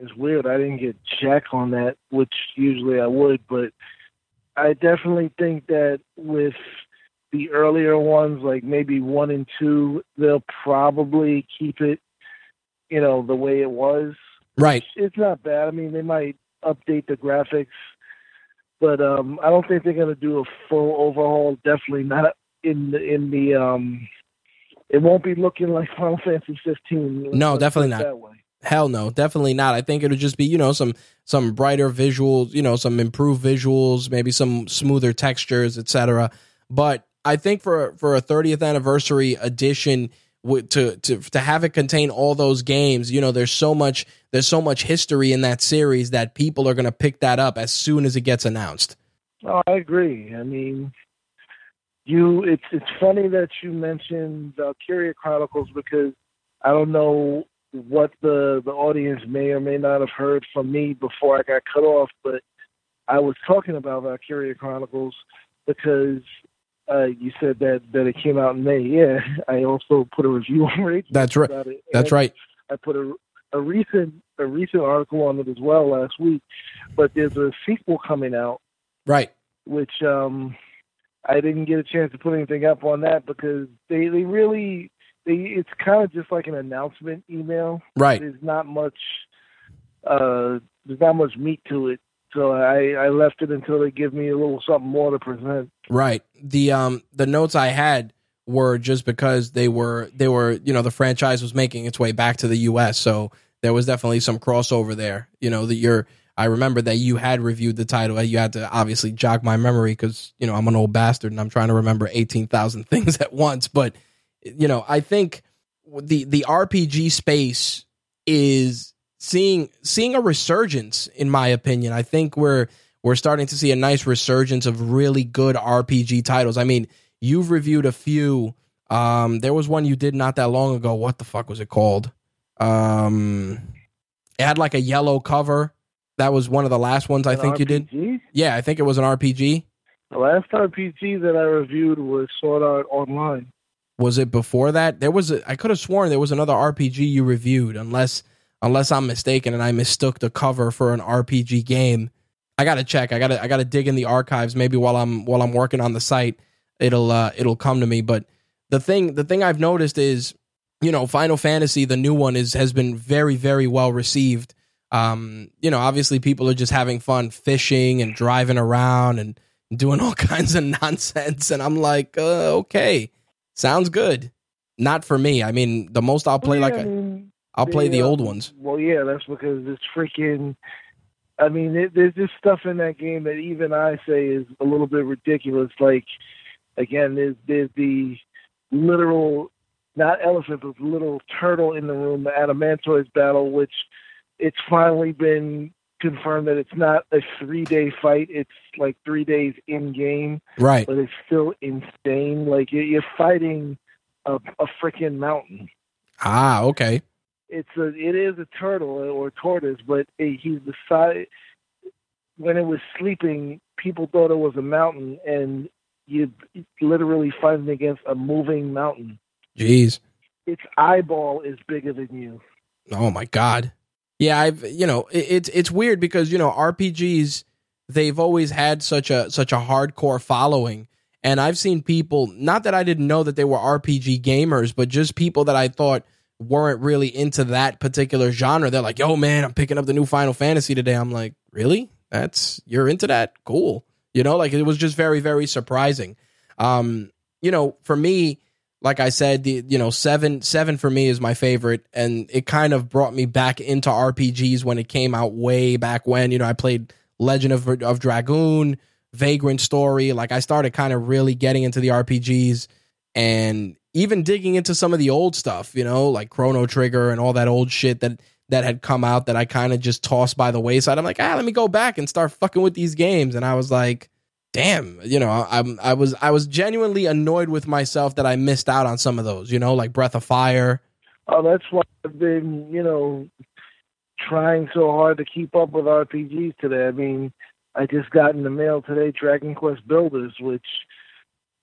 it's weird. I didn't get jack on that, which usually I would, but I definitely think that with the earlier ones, like maybe one and two, they'll probably keep it, you know, the way it was. Right. It's not bad. I mean, they might update the graphics, but um I don't think they're gonna do a full overhaul. Definitely not in the in the um. It won't be looking like Final Fantasy 15. No, definitely not. Hell no, definitely not. I think it'll just be, you know, some some brighter visuals, you know, some improved visuals, maybe some smoother textures, etc. But I think for for a 30th anniversary edition to to to have it contain all those games, you know, there's so much there's so much history in that series that people are going to pick that up as soon as it gets announced. Oh, I agree. I mean, you. It's it's funny that you mentioned Valkyria Chronicles because I don't know what the the audience may or may not have heard from me before I got cut off, but I was talking about Valkyria Chronicles because uh, you said that that it came out in May. Yeah, I also put a review on Rage. That's right. That's right. I put a a recent a recent article on it as well last week. But there's a sequel coming out Right. which um I didn't get a chance to put anything up on that because they they really they it's kind of just like an announcement email. Right. There's not much uh there's not much meat to it. So I I left it until they give me a little something more to present. Right. The um the notes I had were just because they were they were you know the franchise was making its way back to the U.S. So there was definitely some crossover there. You know that you're. I remember that you had reviewed the title. You had to obviously jog my memory because you know I'm an old bastard and I'm trying to remember eighteen thousand things at once. But you know I think the the RPG space is seeing seeing a resurgence in my opinion. I think we're we're starting to see a nice resurgence of really good RPG titles. I mean, you've reviewed a few. Um, there was one you did not that long ago. What the fuck was it called? Um, it had like a yellow cover. That was one of the last ones I An think you did. Yeah, I think it was an RPG. The last RPG that I reviewed was Sword Art Online. Was it before that? There was a, I could have sworn there was another RPG you reviewed, unless unless I'm mistaken and I mistook the cover for an RPG game. I gotta check. I gotta I gotta dig in the archives. Maybe while I'm while I'm working on the site, it'll uh, it'll come to me. But the thing the thing I've noticed is, you know, Final Fantasy, the new one is has been very very well received. Um, you know, obviously people are just having fun fishing and driving around and doing all kinds of nonsense, and I'm like, uh, okay, sounds good. Not for me. I mean, the most I'll play like a, I'll play the old ones. Well, yeah, that's because it's freaking. I mean, it, there's just stuff in that game that even I say is a little bit ridiculous. Like, again, there's there's the literal, not elephant, but little turtle in the room, the Adamantoise battle, which it's finally been confirmed that it's not a three day fight. It's like three days in game, Right. but it's still insane. Like you're, you're fighting a, a freaking mountain Ah, okay. It's a it is a turtle or a tortoise, but it, he's the size. When it was sleeping, people thought it was a mountain, and you literally fighting against a moving mountain. Jeez. Its eyeball is bigger than you. Oh my god. Yeah, I've you know it, it's it's weird because you know RPGs they've always had such a such a hardcore following, and I've seen people not that I didn't know that they were RPG gamers, but just people that I thought weren't really into that particular genre. They're like, "Yo, man, I'm picking up the new Final Fantasy today." I'm like, "Really? That's you're into that? Cool." You know, like it was just very very surprising. Um, you know, for me, like I said, the you know seven seven for me is my favorite, and it kind of brought me back into RPGs when it came out way back when. You know, I played Legend of of Dragoon, Vagrant Story. Like I started kind of really getting into the RPGs and even digging into some of the old stuff, you know, like Chrono Trigger and all that old shit that that had come out that I kind of just tossed by the wayside. I'm like, ah, let me go back and start fucking with these games. And I was like, damn, you know, I'm I was I was genuinely annoyed with myself that I missed out on some of those, you know, like Breath of Fire. Oh, that's why I've been, you know, trying so hard to keep up with RPGs today. I mean, I just got in the mail today Dragon Quest Builders, which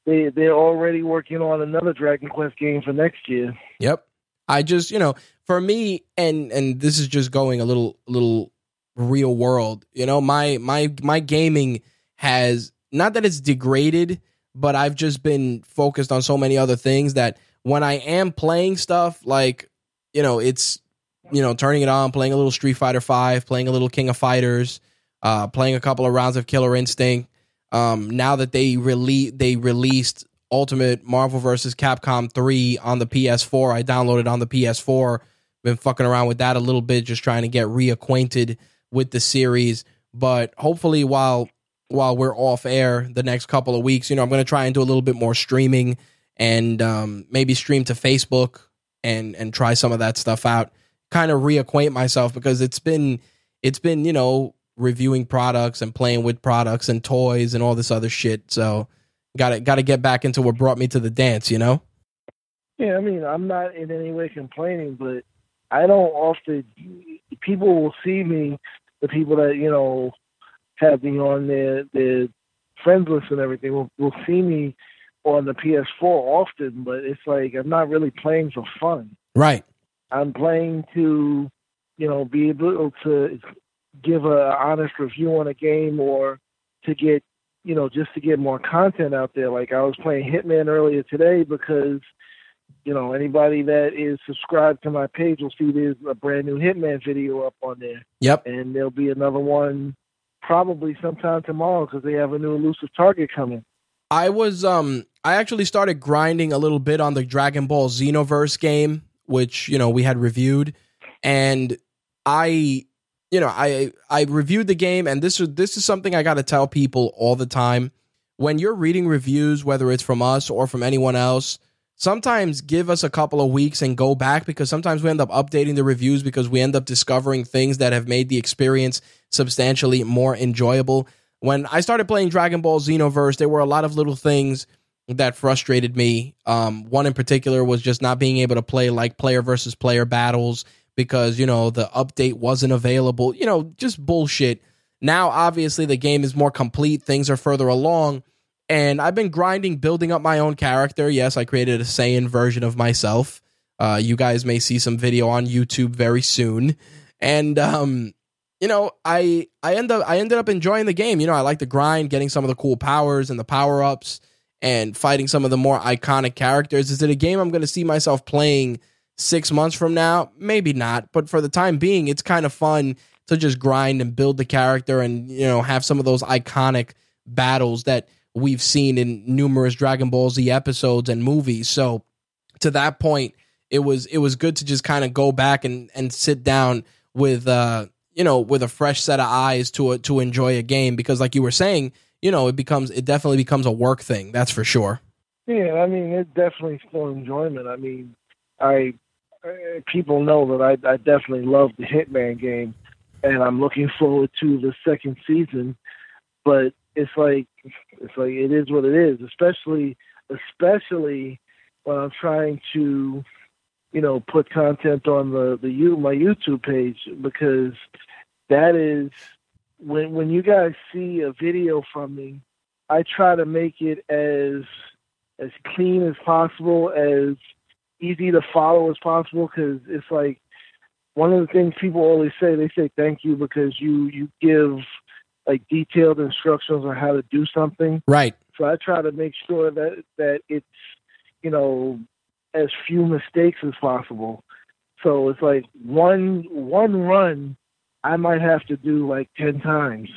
they they're already working on another Dragon Quest game for next year. Yep. I just, you know, for me and and this is just going a little little real world. You know, my my my gaming has not that it's degraded, but I've just been focused on so many other things that when I am playing stuff like, you know, it's you know, turning it on, playing a little Street Fighter 5, playing a little King of Fighters, uh playing a couple of rounds of Killer Instinct. Um now that they release they released Ultimate Marvel vs. Capcom 3 on the PS4. I downloaded on the PS4. Been fucking around with that a little bit, just trying to get reacquainted with the series. But hopefully, while while we're off air the next couple of weeks, you know, I'm going to try and do a little bit more streaming and um, maybe stream to Facebook and and try some of that stuff out. Kind of reacquaint myself because it's been it's been you know reviewing products and playing with products and toys and all this other shit. So got to got to get back into what brought me to the dance, you know. Yeah, I mean, I'm not in any way complaining, but I don't often. People will see me, the people that you know have me on their their friends list and everything will will see me on the PS4 often, but it's like I'm not really playing for fun. Right. I'm playing to, you know, be able to give a honest review on a game or to get you know, just to get more content out there. Like I was playing Hitman earlier today because, you know, anybody that is subscribed to my page will see there's a brand new Hitman video up on there. Yep. And there'll be another one probably sometime tomorrow because they have a new elusive target coming. I was um I actually started grinding a little bit on the Dragon Ball Xenoverse game, which, you know, we had reviewed and I you know, I I reviewed the game, and this is this is something I got to tell people all the time. When you're reading reviews, whether it's from us or from anyone else, sometimes give us a couple of weeks and go back because sometimes we end up updating the reviews because we end up discovering things that have made the experience substantially more enjoyable. When I started playing Dragon Ball Xenoverse, there were a lot of little things that frustrated me. Um, one in particular was just not being able to play like player versus player battles because you know the update wasn't available you know just bullshit. Now obviously the game is more complete. Things are further along. And i've been grinding building up my own character. Yes i created a saiyan version of myself. Uh, you guys may see some video on youtube very soon. And um you know i i end up i ended up enjoying the game. You know i like the grind getting some of the cool powers and the power ups and fighting some of the more iconic characters. Is it a game i'm going to see myself playing six months from now, maybe not. But for the time being, it's kind of fun to just grind and build the character and, you know, have some of those iconic battles that we've seen in numerous Dragon Ball Z episodes and movies. So to that point, it was it was good to just kind of go back and and sit down with uh you know with a fresh set of eyes to to enjoy a game because like you were saying you know it becomes it definitely becomes a work thing that's for sure yeah i mean it definitely for enjoyment i mean i Uh, people know that I, I definitely love the Hitman game, and I'm looking forward to the second season. But it's like it's like it is what it is. Especially especially when I'm trying to, you know, put content on the the you my YouTube page because that is when when you guys see a video from me, I try to make it as as clean as possible, as easy to follow as possible because it's like one of the things people always say they say thank you because you you give like detailed instructions on how to do something. Right. So i try to make sure that that it's you know as few mistakes as possible. So it's like one one run i might have to do like 10 times.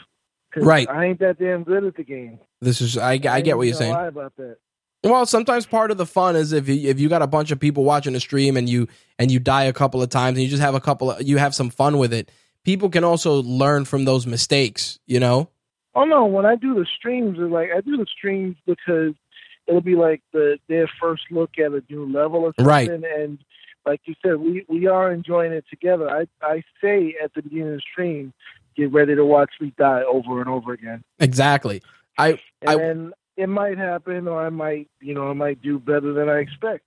Right. I ain't that damn good at the game. This is i, I, I get what you're saying. lie about that well, sometimes part of the fun is if you, if you got a bunch of people watching a stream and you and you die a couple of times and you just have a couple of you have some fun with it. People can also learn from those mistakes, you know. Oh no, when I do the streams, like I do the streams because it'll be like the their first look at a new level or something. Right. And like you said, we we are enjoying it together. I I say at the beginning of the stream, get ready to watch me die over and over again. Exactly. I And I- then it might happen, or I might, you know, I might do better than I expect.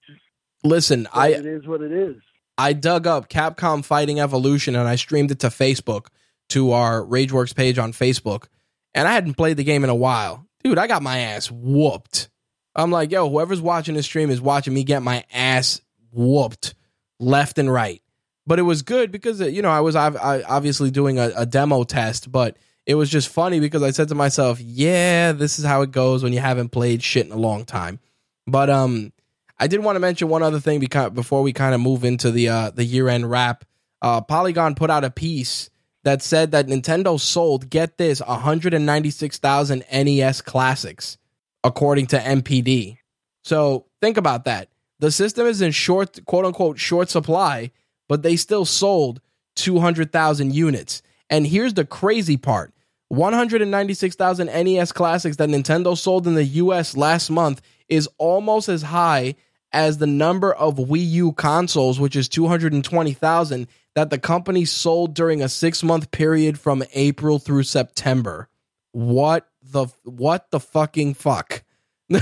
listen. But I it is what it is. I dug up Capcom Fighting Evolution and I streamed it to Facebook to our Rageworks page on Facebook. And I hadn't played the game in a while. Dude, I got my ass whooped. I'm like, yo, whoever's watching this stream is watching me get my ass whooped left and right. But it was good because, you know, I was I- obviously doing a, a demo test, but it was just funny because I said to myself, yeah, this is how it goes when you haven't played shit in a long time. But, um, I did want to mention one other thing because before we kind of move into the uh, the year end wrap. Uh, Polygon put out a piece that said that Nintendo sold get this 196,000 NES classics according to NPD. So think about that. The system is in short quote unquote short supply, but they still sold 200,000 units. And here's the crazy part. 196,000 NES classics that Nintendo sold in the US last month is almost as high as the number of Wii U consoles, which is 220,000, that the company sold during a six month period from April through September. What the what the fucking fuck?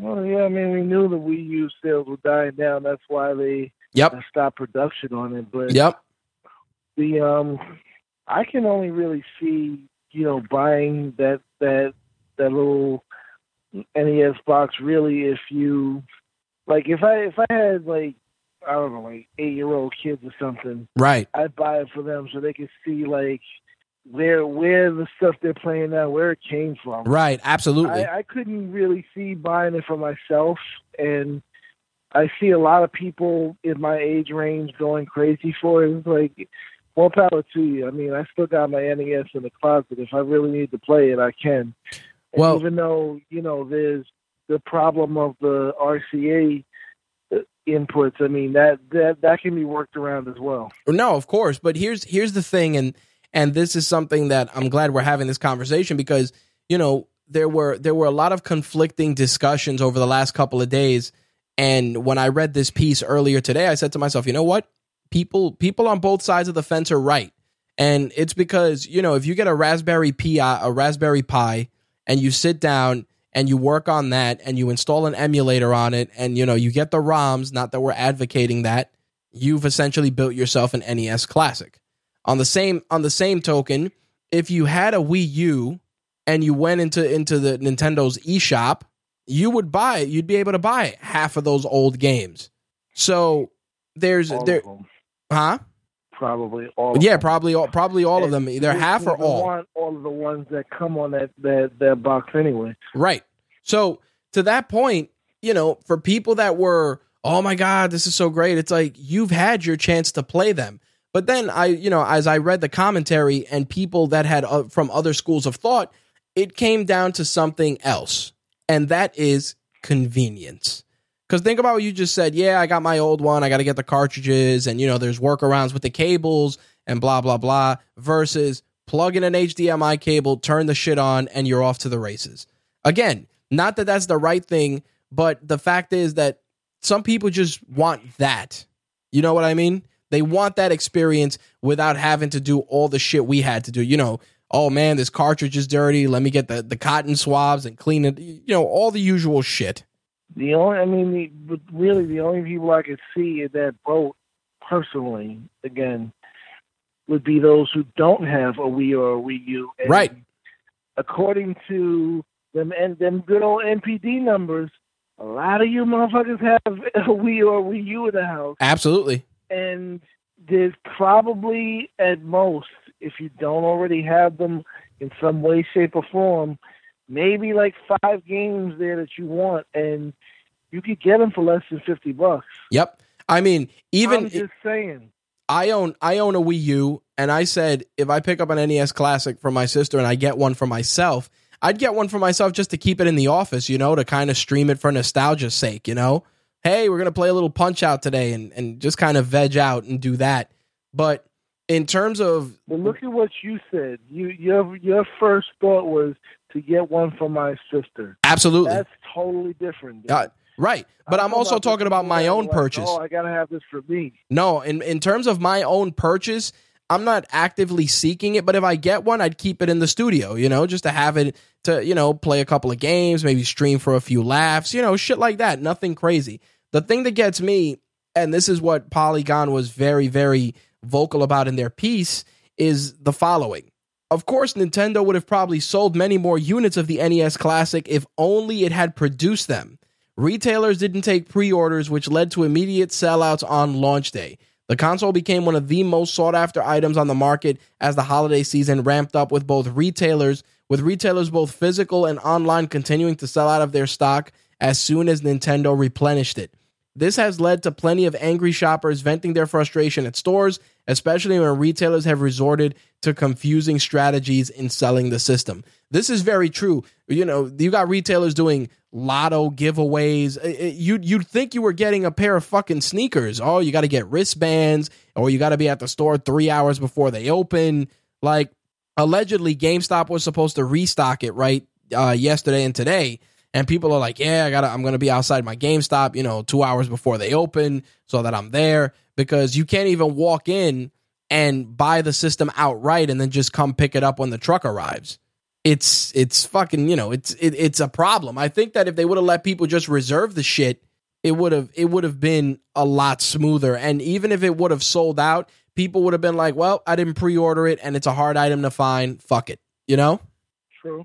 Well, yeah, I mean, we knew the Wii U sales were dying down. That's why they Yep. Uh, stopped production on it. But Yep. The um, I can only really see you know buying that that that little NES box really if you like if I if I had like I don't know like eight year old kids or something Right. I'd buy it for them so they could see like where where the stuff they're playing now where it came from. Right. Absolutely. I, I couldn't really see buying it for myself, and I see a lot of people in my age range going crazy for it. It's like, more power to you. I mean, I still got my NES in the closet. If I really need to play it, I can. And Well- even though you know there's the problem of the RCA uh, inputs, I mean that that that can be worked around as well. No, of course. But here's here's the thing, and and this is something that I'm glad we're having this conversation because you know there were there were a lot of conflicting discussions over the last couple of days. And when I read this piece earlier today, I said to myself, you know what? People people on both sides of the fence are right. And it's because, you know, if you get a Raspberry Pi, a Raspberry Pi, and you sit down and you work on that and you install an emulator on it and you know, you get the ROMs, not that we're advocating that, you've essentially built yourself an NES classic. On the same on the same token, if you had a Wii U and you went into into the Nintendo's eShop, you would buy it. You'd be able to buy half of those old games. So there's there, huh? probably all. Yeah, probably all, probably all of them, either half or all. Want all of the ones that come on that that that box anyway. Right. So to that point, you know, for people that were, oh my God, this is so great, it's like you've had your chance to play them. But then I, you know, as I read the commentary and people that had uh, from other schools of thought, it came down to something else, and that is convenience. Because think about what you just said. Yeah, I got my old one. I got to get the cartridges, and you know, there's workarounds with the cables and blah blah blah. Versus plug in an HDMI cable, turn the shit on, and you're off to the races. Again, not that that's the right thing, but the fact is that some people just want that. You know what I mean? They want that experience without having to do all the shit we had to do. You know, oh man, this cartridge is dirty. Let me get the, the cotton swabs and clean it. You know, all the usual shit. The only, I mean, the, but really, the only people I could see in that boat, personally, again, would be those who don't have a Wii or a Wii U. And Right. According to them and them good old NPD numbers, a lot of you motherfuckers have a Wii or a Wii U in the house, Absolutely. and there's probably at most, if you don't already have them in some way, shape, or form, maybe like five games there that you want, and you could get them for less than fifty bucks. Yep. I mean, even I'm just saying. I own I own a Wii U, and I said if I pick up an NES Classic for my sister and I get one for myself, I'd get one for myself just to keep it in the office, you know, to kind of stream it for nostalgia's sake, you know. Hey, we're gonna play a little Punch Out today, and and just kind of veg out and do that. But in terms of But look at what you said. You your your first thought was to get one for my sister. absolutely That's totally different. Uh, right, but I'm also about talking about my own like, purchase. Oh, I gotta have this for me. No, in in terms of my own purchase, I'm not actively seeking it, but if I get one, I'd keep it in the studio, you know, just to have it to, you know, play a couple of games, maybe stream for a few laughs, you know, shit like that. Nothing crazy. The thing that gets me, and this is what Polygon was very, very vocal about in their piece, is the following. Of course, Nintendo would have probably sold many more units of the NES Classic if only it had produced them. Retailers didn't take pre orders, which led to immediate sellouts on launch day. The console became one of the most sought after items on the market as the holiday season ramped up with both retailers, with retailers both physical and online continuing to sell out of their stock as soon as Nintendo replenished it. This has led to plenty of angry shoppers venting their frustration at stores, especially when retailers have resorted to confusing strategies in selling the system. This is very true. You know, you got retailers doing lotto giveaways. Uh, You'd think you were getting a pair of fucking sneakers. Oh, you got to get wristbands, or you got to be at the store three hours before they open. Like allegedly, GameStop was supposed to restock it right uh, yesterday and today, and people are like, "Yeah, I got. to I'm going to be outside my GameStop, you know, two hours before they open, so that I'm there." Because you can't even walk in and buy the system outright and then just come pick it up when the truck arrives it's it's fucking you know it's it, it's a problem. I think that if they would have let people just reserve the shit, it would have it would have been a lot smoother. And even if it would have sold out, people would have been like, "Well, I didn't pre-order it, and it's a hard item to find. Fuck it," you know. True.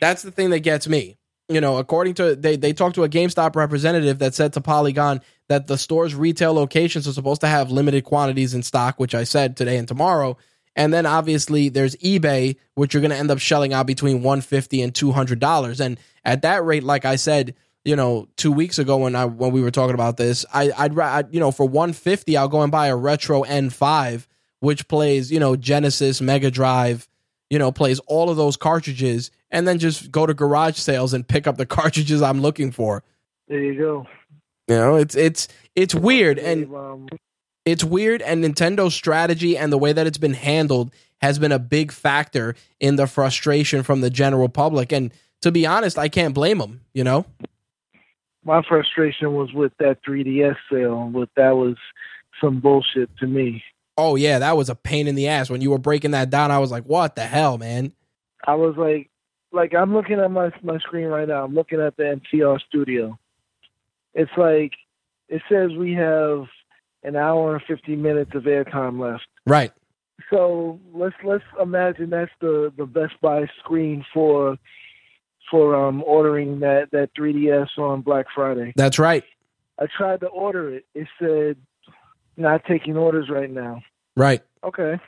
That's the thing that gets me. You know, according to they they talked to a GameStop representative that said to Polygon that the store's retail locations are supposed to have limited quantities in stock, which I said today and tomorrow. And then obviously there's eBay, which you're going to end up shelling out between 150 and 200 dollars. And at that rate, like I said, you know, two weeks ago when I when we were talking about this, I, I'd I'd, you know for 150 I'll go and buy a RetroN 5, which plays you know Genesis, Mega Drive, you know plays all of those cartridges, and then just go to garage sales and pick up the cartridges I'm looking for. There you go. You know, it's it's it's weird and um, it's weird and Nintendo's strategy and the way that it's been handled has been a big factor in the frustration from the general public and to be honest I can't blame them you know my frustration was with that 3DS sale, but that was some bullshit to me. Oh yeah that was a pain in the ass when you were breaking that down I was like what the hell man I was like, like I'm looking at my my screen right now. I'm looking at the MTR Studio. It's like it says we have an hour and 50 minutes of airtime left. right So let's let's imagine that's the the Best Buy screen for for um ordering that that 3DS on Black Friday. that's right I tried to order it. It said not taking orders right now. right Okay.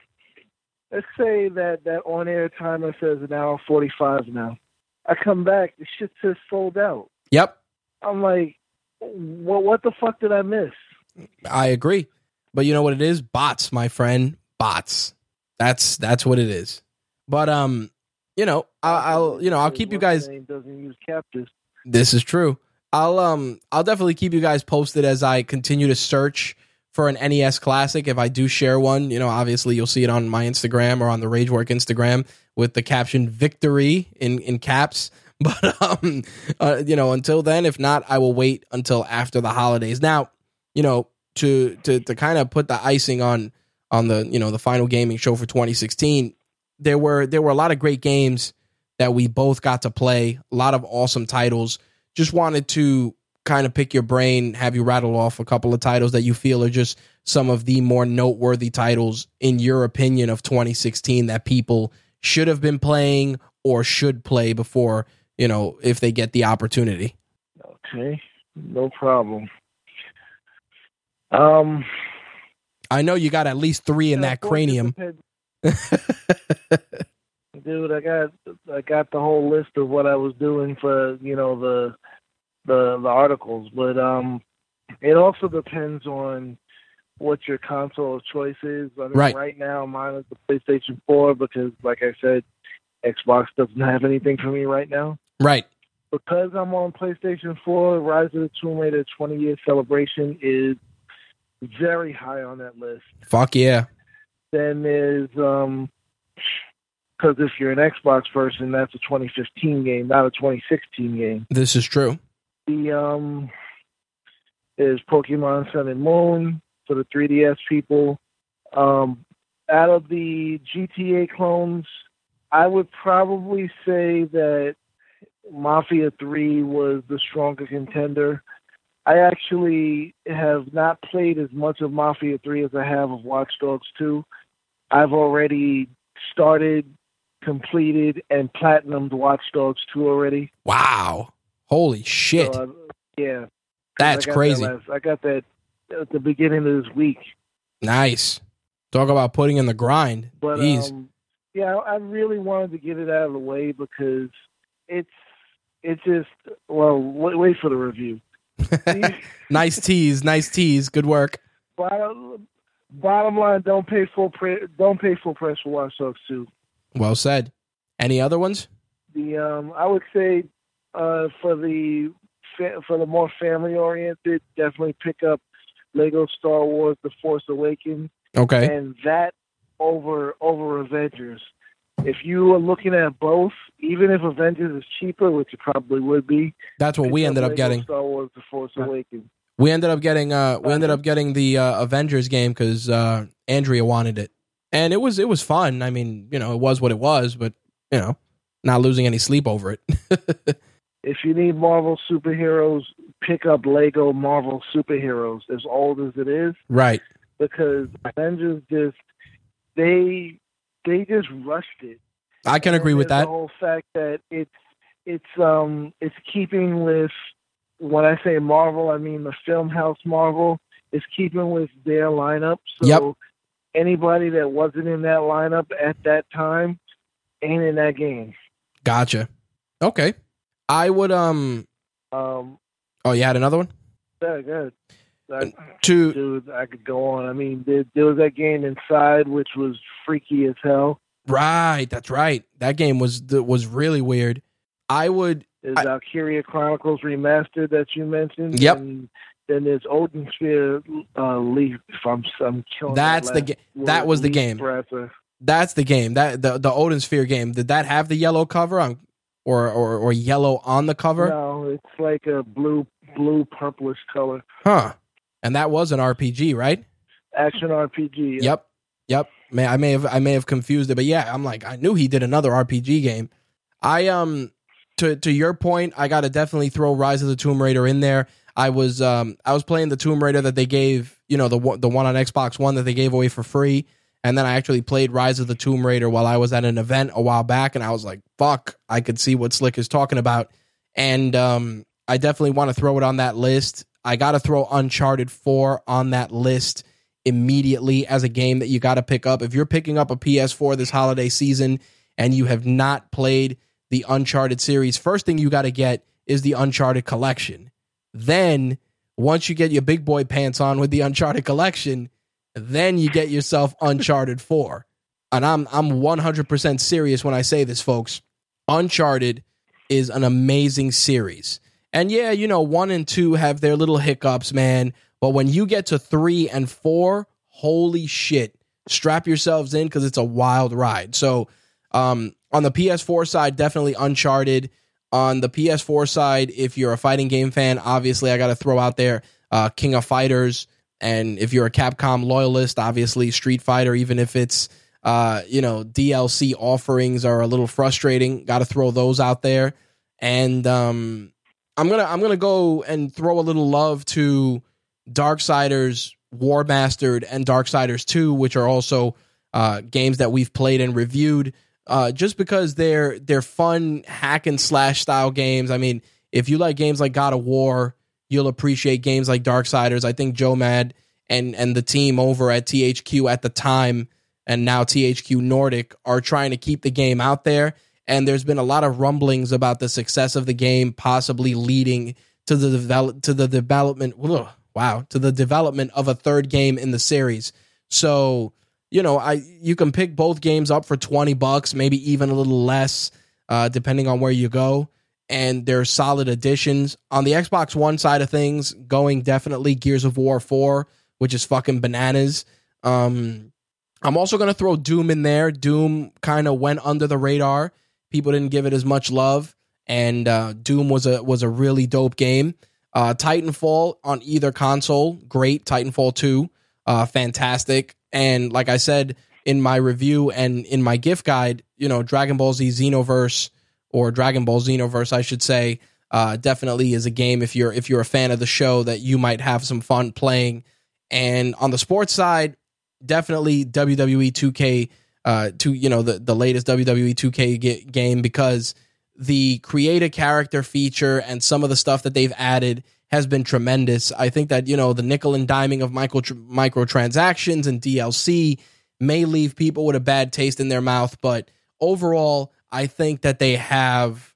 Let's say that that on air timer says an hour 45 now. I come back, the shit says sold out. yep I'm like, what, what the fuck did I miss? I agree but you know what it is bots my friend bots that's that's what it is but um you know I, I'll you know I'll keep you guys doesn't use captchas. This is true. I'll um I'll definitely keep you guys posted as I continue to search for an NES classic. If I do share one, you know, obviously you'll see it on my Instagram or on the RAGE Works Instagram with the caption "Victory" in in caps. But um, uh, you know, until then, if not, I will wait until after the holidays. Now, you know, to to to kind of put the icing on on the you know the final gaming show for 2016, there were there were a lot of great games that we both got to play. A lot of awesome titles. Just wanted to kind of pick your brain, have you rattle off a couple of titles that you feel are just some of the more noteworthy titles in your opinion of 2016 that people should have been playing or should play before, you know, if they get the opportunity. Okay, no problem. Um, I know you got at least 3 in that cranium. dude. I got I got the whole list of what I was doing for you know the the the articles, but um, it also depends on what your console of choice is. I mean, Right. right now, mine is the PlayStation Four because, like I said, Xbox doesn't have anything for me right now. right. Because I'm on PlayStation 4, Rise of the Tomb Raider 20 year celebration is very high on that list. Fuck yeah. Then there's um, because if you're an Xbox person, that's a 2015 game, not a 2016 game. This is true. The um, is Pokemon Sun and Moon for the 3DS people. Um, out of the GTA clones, I would probably say that Mafia 3 was the stronger contender. I actually have not played as much of Mafia 3 as I have of Watch Dogs 2. I've already started, completed, and platinumed Watch Dogs 2 already. Wow. Holy shit. So, uh, yeah. That's I crazy. That last, I got that at the beginning of this week. Nice. Talk about putting in the grind. But um, yeah, I really wanted to get it out of the way because it's it's just well, wait, wait for the review. nice tease. Nice tease. Good work. bottom, bottom line, don't pay full pre- don't pay full price for Watch Dogs 2. Well said. Any other ones? The um, I would say uh, for the fa- for the more family oriented, definitely pick up Lego Star Wars: The Force Awakens, Okay. and that over over Avengers. If you are looking at both, even if Avengers is cheaper, which it probably would be, That's what we ended up Lego getting. Star Wars: The Force Awakens. We ended up getting uh we ended up getting the uh, Avengers game cuz uh Andrea wanted it. And it was it was fun. I mean, you know, it was what it was, but you know, not losing any sleep over it. If you need Marvel superheroes, pick up Lego Marvel superheroes. As old as it is, right. because Avengers just they they just rushed it. I can And agree with that. The whole fact that it's it's um it's keeping with when I say Marvel, I mean the film house Marvel is keeping with their lineup. So Yep. anybody that wasn't in that lineup at that time ain't in that game. Gotcha. Okay. I would um Um, oh you had another one? yeah, good. I, To dude, I could go on. I mean, there, there was that game inside, which was freaky as hell. right, that's right. That game was was really weird. I would There's I- Valkyria Chronicles Remastered that you mentioned. Yep. And then there's Odin Sphere uh, Leaf. If I'm, I'm killing That's that the game. that was the Leaf game. Breather. that's the game. That the the Odin Sphere game. Did that have the yellow cover on or or, or yellow on the cover? No, it's like a blue, blue purplish color. Huh. And that was an RPG, right? Action RPG. Yep. Yep. May I may have I may have confused it, but yeah, I'm like I knew he did another RPG game. I um to to your point, I got to definitely throw Rise of the Tomb Raider in there. I was um I was playing the Tomb Raider that they gave, you know, the the one on Xbox One that they gave away for free, and then I actually played Rise of the Tomb Raider while I was at an event a while back, and I was like, "Fuck!" I could see what Slick is talking about, and um I definitely want to throw it on that list. I got to throw Uncharted Four on that list immediately as a game that you got to pick up. If you're picking up a PS4 this holiday season and you have not played the Uncharted series, first thing you got to get is the Uncharted collection. Then, once you get your big boy pants on with the Uncharted collection, then you get yourself Uncharted 4. And I'm I'm 100% serious when I say this, folks. Uncharted is an amazing series. And yeah, you know, 1 and 2 have their little hiccups, man, but when you get to 3 and 4, holy shit. Strap yourselves in cuz it's a wild ride. So, um on the PS4 side, definitely Uncharted. On the PS4 side, if you're a fighting game fan, obviously I got to throw out there uh, King of Fighters. And if you're a Capcom loyalist, obviously Street Fighter, even if it's uh, you know DLC offerings are a little frustrating. Got to throw those out there. And um, I'm gonna I'm gonna go and throw a little love to Darksiders Warmastered and Darksiders 2, which are also uh, games that we've played and reviewed uh, just because they're they're fun hack and slash style games. I mean, if you like games like God of War, you'll appreciate games like Darksiders. I think Joe Mad and and the team over at THQ at the time and now THQ Nordic are trying to keep the game out there. And there's been a lot of rumblings about the success of the game possibly leading to the develop to the development. ugh, Wow, to the development of a third game in the series. So you know, I you can pick both games up for 20 bucks, maybe even a little less, uh, depending on where you go. And they're solid additions. On the Xbox One side of things, going definitely Gears of War 4, which is fucking bananas. Um, I'm also going to throw Doom in there. Doom kind of went under the radar. People didn't give it as much love, and uh, Doom was a was a really dope game. Uh, Titanfall on either console, great. Titanfall two, uh, fantastic. And like I said in my review and in my gift guide, you know, Dragon Ball Z Xenoverse or Dragon Ball Xenoverse, I should say, uh, definitely is a game if you're if you're a fan of the show that you might have some fun playing. And on the sports side, definitely WWE 2K, uh, to you know the the latest WWE 2K game because the create a character feature and some of the stuff that they've added has been tremendous. I think that you know the nickel and diming of micro microtransactions and DLC may leave people with a bad taste in their mouth, but overall, I think that they have,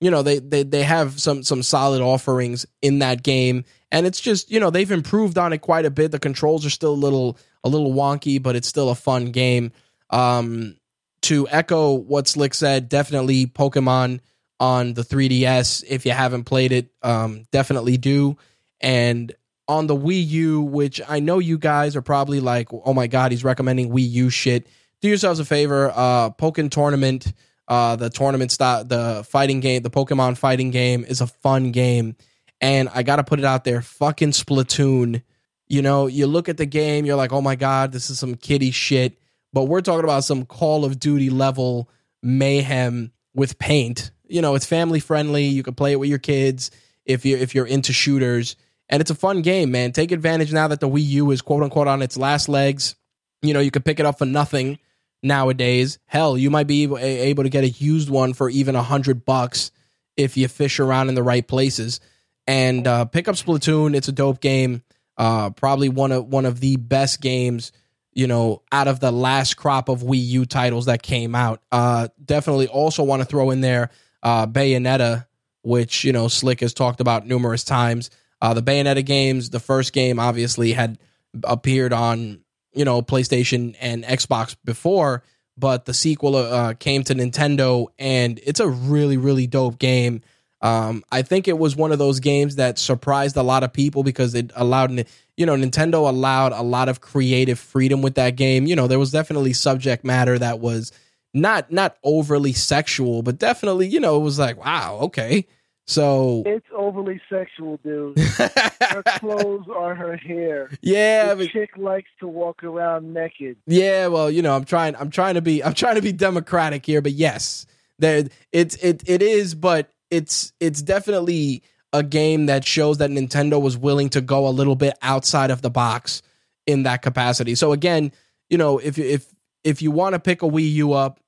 you know, they they they have some some solid offerings in that game, and it's just you know they've improved on it quite a bit. The controls are still a little a little wonky, but it's still a fun game. Um, to echo what Slick said, definitely Pokemon on the 3DS. If you haven't played it, um, definitely do. And on the Wii U, which I know you guys are probably like, oh my god, he's recommending Wii U shit. Do yourselves a favor, uh, Pokken Tournament, uh, the tournament style, the fighting game, the Pokemon fighting game is a fun game, and I gotta put it out there, fucking Splatoon. You know, you look at the game, you're like, oh my god, this is some kiddie shit but we're talking about some Call of Duty level mayhem with paint. You know, it's family friendly. You can play it with your kids if you if you're into shooters, and it's a fun game, man. Take advantage now that the Wii U is quote unquote on its last legs. You know, you can pick it up for nothing nowadays. Hell, you might be able, to get a used one for even a hundred bucks if you fish around in the right places. And uh, pick up Splatoon. It's a dope game. Uh, probably one of one of the best games you know, out of the last crop of Wii U titles that came out. Uh, definitely also want to throw in there uh, Bayonetta, which, you know, Slick has talked about numerous times. Uh, the Bayonetta games, the first game obviously had appeared on, you know, PlayStation and Xbox before, but the sequel uh, came to Nintendo and it's a really, really dope game. Um, I think it was one of those games that surprised a lot of people because it allowed you know, Nintendo allowed a lot of creative freedom with that game. You know, there was definitely subject matter that was not not overly sexual, but definitely, you know, it was like, wow, okay. So it's overly sexual, dude. her clothes are her hair. Yeah, the but, chick likes to walk around naked. Yeah, well, you know, I'm trying. I'm trying to be. I'm trying to be democratic here, but yes, there. It's it it is, but it's it's definitely a game that shows that Nintendo was willing to go a little bit outside of the box in that capacity. So again, you know, if if if you want to pick a Wii U up,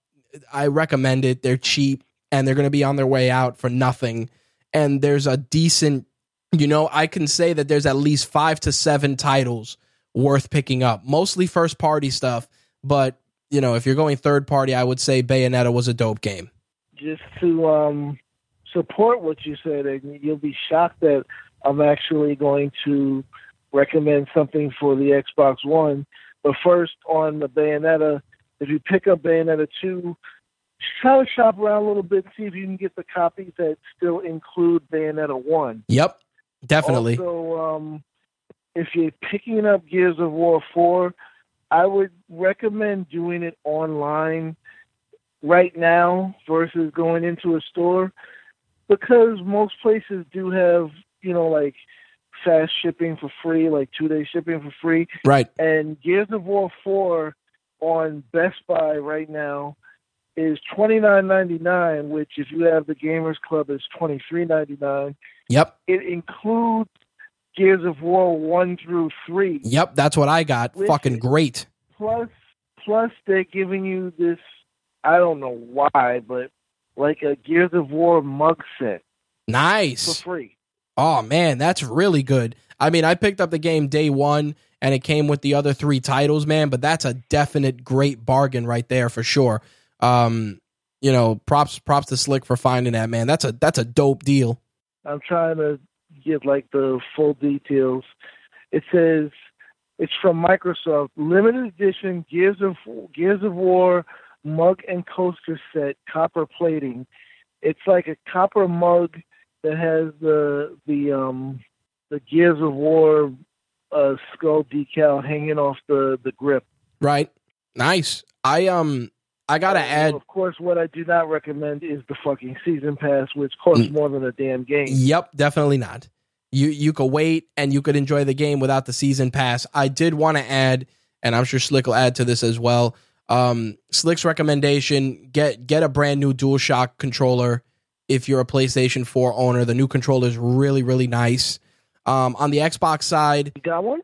I recommend it. They're cheap and they're going to be on their way out for nothing. And there's a decent, you know, I can say that there's at least 5 to 7 titles worth picking up. Mostly first party stuff, but you know, if you're going third party, I would say Bayonetta was a dope game. Just to um support what you said, and you'll be shocked that I'm actually going to recommend something for the Xbox One. But first, on the Bayonetta, if you pick up Bayonetta 2, try to shop around a little bit, see if you can get the copies that still include Bayonetta 1. Yep, definitely. Also, um, if you're picking up Gears of War 4, I would recommend doing it online right now versus going into a store because most places do have you know like fast shipping for free, like two day shipping for free. Right. And Gears of War four on Best Buy right now is twenty nine ninety nine, which if you have the Gamers Club is twenty three ninety nine. Yep. It includes Gears of War one through three. Yep, that's what I got. Fucking great. Plus, plus they're giving you this. I don't know why, but like a Gears of War mug set. Nice. For free. Oh man, that's really good. I mean, I picked up the game day one and it came with the other three titles, man, but that's a definite great bargain right there for sure. Um, you know, props props to Slick for finding that, man. That's a that's a dope deal. I'm trying to get like the full details. It says it's from Microsoft, limited edition Gears of Gears of War mug and coaster set, copper plating. It's like a copper mug that has the the um the Gears of War uh, skull decal hanging off the the grip. Right. Nice. I um I gotta Uh, add. Of course, what I do not recommend is the fucking season pass, which costs Mm. more than a damn game. Yep, definitely not. You you could wait and you could enjoy the game without the season pass. I did want to add, and I'm sure Slick will add to this as well. Um, Slick's recommendation: get get a brand new DualShock controller. If you're a PlayStation 4 owner, the new controller is really really nice. Um, on the Xbox side, You got one?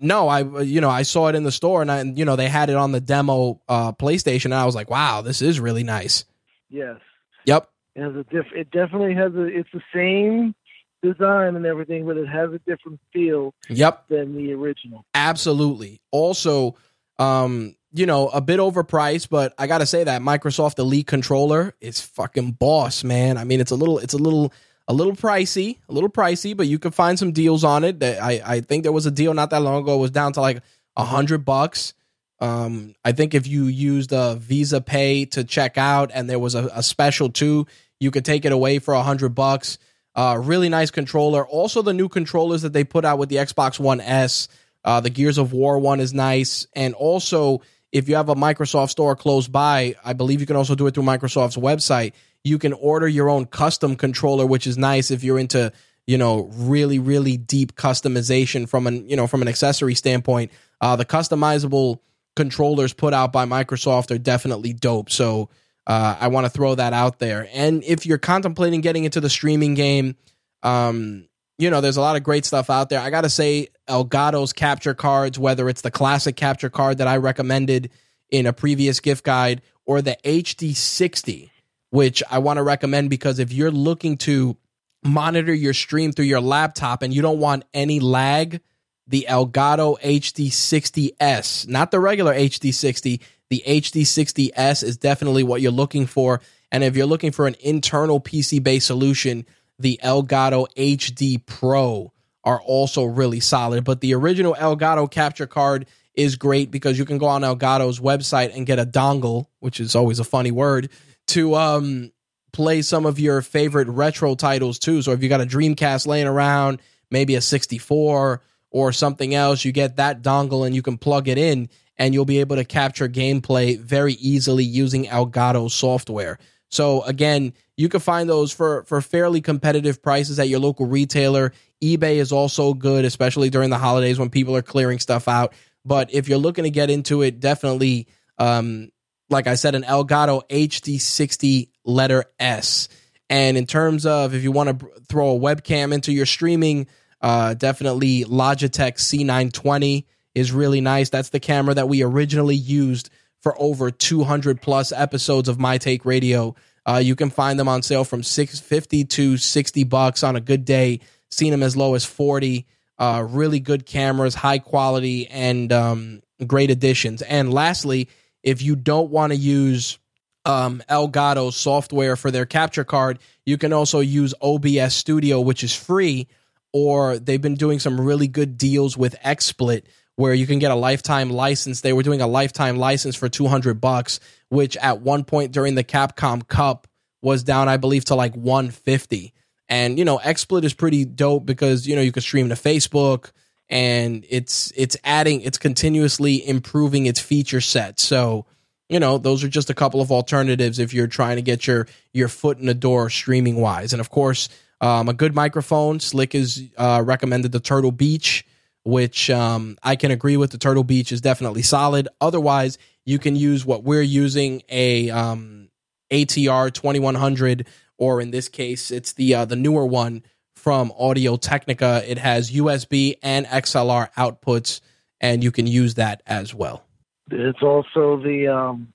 No, I you know I saw it in the store and I you know they had it on the demo uh, PlayStation and I was like, wow, this is really nice. Yes. Yep, It has a diff- It definitely has a. It's the same design and everything, but it has a different feel yep. than the original. Absolutely. Also, um, you know, a bit overpriced, but I gotta say that Microsoft Elite controller is fucking boss, man. I mean, it's a little, it's a little, a little pricey, a little pricey, but you can find some deals on it. That I, I think there was a deal not that long ago. It was down to like a hundred bucks. Um, I think if you used a Visa Pay to check out, and there was a, a special too, you could take it away for a hundred bucks. Uh, really nice controller. Also, the new controllers that they put out with the Xbox One S. Uh, the Gears of War one is nice, and also if you have a Microsoft store close by, I believe you can also do it through Microsoft's website. You can order your own custom controller, which is nice if you're into you know really really deep customization from an you know from an accessory standpoint. Uh, the customizable controllers put out by Microsoft are definitely dope. So uh, I want to throw that out there. And if you're contemplating getting into the streaming game, um, you know, there's a lot of great stuff out there. I got to say, Elgato's capture cards, whether it's the classic capture card that I recommended in a previous gift guide or the HD60, which I want to recommend because if you're looking to monitor your stream through your laptop and you don't want any lag, the Elgato HD60S, not the regular HD60, the HD60S is definitely what you're looking for. And if you're looking for an internal PC based solution, the Elgato HD Pro are also really solid. But the original Elgato capture card is great because you can go on Elgato's website and get a dongle, which is always a funny word, to um, play some of your favorite retro titles too. So if you got a Dreamcast laying around, maybe a 64 or something else, you get that dongle and you can plug it in and you'll be able to capture gameplay very easily using Elgato software. So again, you can find those for for fairly competitive prices at your local retailer. eBay is also good, especially during the holidays when people are clearing stuff out. But if you're looking to get into it, definitely, um, like I said, an Elgato HD60 letter S. And in terms of if you want to throw a webcam into your streaming, uh, definitely Logitech C920 is really nice. That's the camera that we originally used for over 200 plus episodes of My Take Radio. Uh, you can find them on sale from 650 to 60 bucks on a good day. Seen them as low as 40. Uh, really good cameras, high quality, and um, great additions. And lastly, if you don't want to use um, Elgato software for their capture card, you can also use OBS Studio, which is free. Or they've been doing some really good deals with XSplit where you can get a lifetime license. They were doing a lifetime license for 200 bucks, which at one point during the Capcom Cup was down, I believe, to like 150. And you know, XSplit is pretty dope because you know you can stream to Facebook, and it's it's adding, it's continuously improving its feature set. So you know, those are just a couple of alternatives if you're trying to get your your foot in the door streaming wise. And of course, um, a good microphone. Slick has uh, recommended the Turtle Beach which um, I can agree with. The Turtle Beach is definitely solid. Otherwise, you can use what we're using a um, ATR 2100, or in this case, it's the uh, the newer one from Audio Technica. It has USB and XLR outputs, and you can use that as well. It's also the um,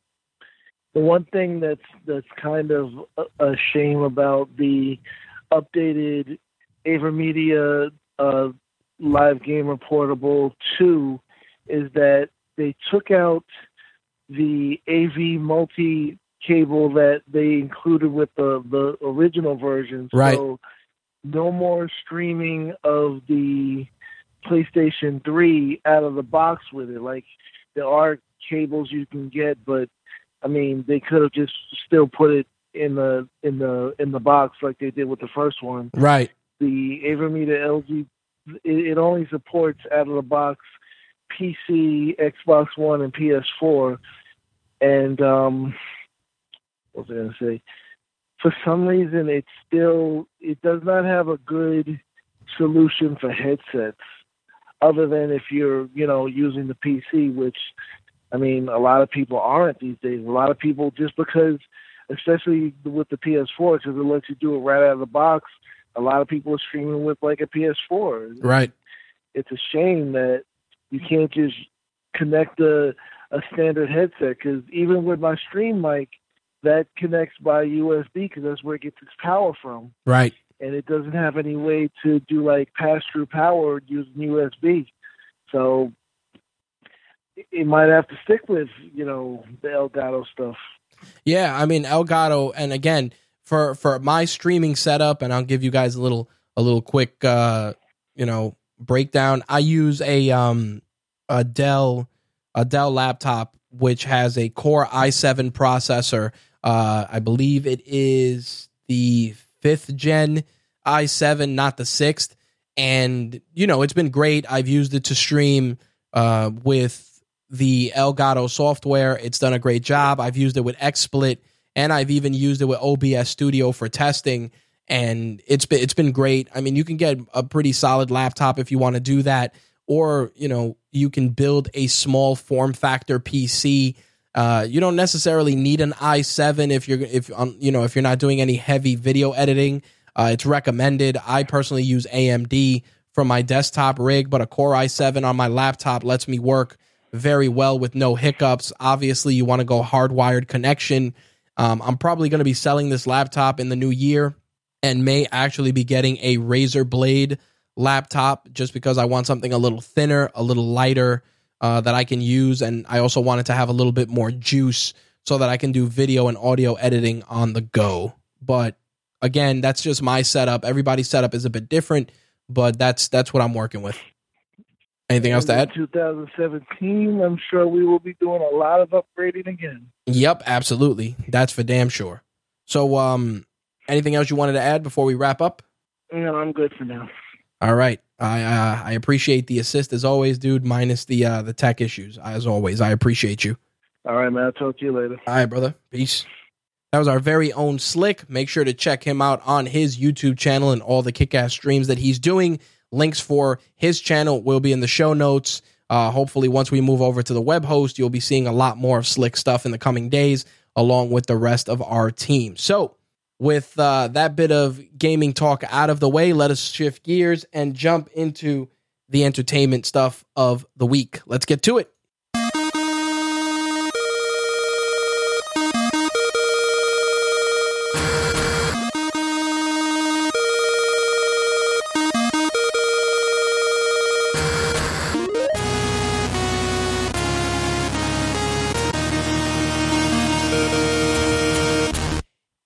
the one thing that's that's kind of a, shame about the updated AverMedia uh, Live Gamer Portable 2 is that they took out the AV multi cable that they included with the, the original version. Right. So no more streaming of the PlayStation 3 out of the box with it. Like there are cables you can get, but I mean they could have just still put it in the in the in the box like they did with the first one. Right. The AverMedia LG it, it only supports out of the box PC, Xbox One, and PS4. And um, what was I going to say? For some reason, it still it does not have a good solution for headsets, other than if you're you know using the PC, which I mean a lot of people aren't these days. A lot of people just because, especially with the PS4, because it lets you do it right out of the box. A lot of people are streaming with like a PS4. Right. It's a shame that you can't just connect a a standard headset because even with my stream mic, that connects by USB because that's where it gets its power from, Right. and it doesn't have any way to do like pass through power using USB. So it- it might have to stick with you know the Elgato stuff. Yeah, I mean Elgato, and again for for my streaming setup, and I'll give you guys a little a little quick uh you know breakdown. I use a um a Dell a Dell laptop which has a Core i7 processor. Uh, I believe it is the fifth gen i7, not the sixth. And you know it's been great. I've used it to stream uh, with the Elgato software. It's done a great job. I've used it with XSplit, and I've even used it with OBS Studio for testing, and it's been it's been great. I mean, you can get a pretty solid laptop if you want to do that, or you know, you can build a small form factor PC. Uh, you don't necessarily need an i7 if you're if um, you know if you're not doing any heavy video editing. Uh, it's recommended. I personally use AMD for my desktop rig, but a Core i7 on my laptop lets me work very well with no hiccups. Obviously, you want to go hardwired connection. Um, I'm probably going to be selling this laptop in the new year and may actually be getting a Razer Blade laptop just because I want something a little thinner, a little lighter uh, that I can use. And I also wanted to have a little bit more juice so that I can do video and audio editing on the go. But again, that's just my setup. Everybody's setup is a bit different, but that's that's what I'm working with. Anything else to add? 2017, I'm sure we will be doing a lot of upgrading again. Yep, absolutely. That's for damn sure. So, um, anything else you wanted to add before we wrap up? No, I'm good for now. All right. I uh, I appreciate the assist as always, dude. Minus the uh, the tech issues, as always. I appreciate you. All right, man. I'll talk to you later. All right, brother. Peace. That was our very own Slick. Make sure to check him out on his YouTube channel and all the kick ass streams that he's doing. Links for his channel will be in the show notes. Uh, hopefully, once we move over to the web host, you'll be seeing a lot more of Slick stuff in the coming days, along with the rest of our team. So, with uh, that bit of gaming talk out of the way, let us shift gears and jump into the entertainment stuff of the week. Let's get to it.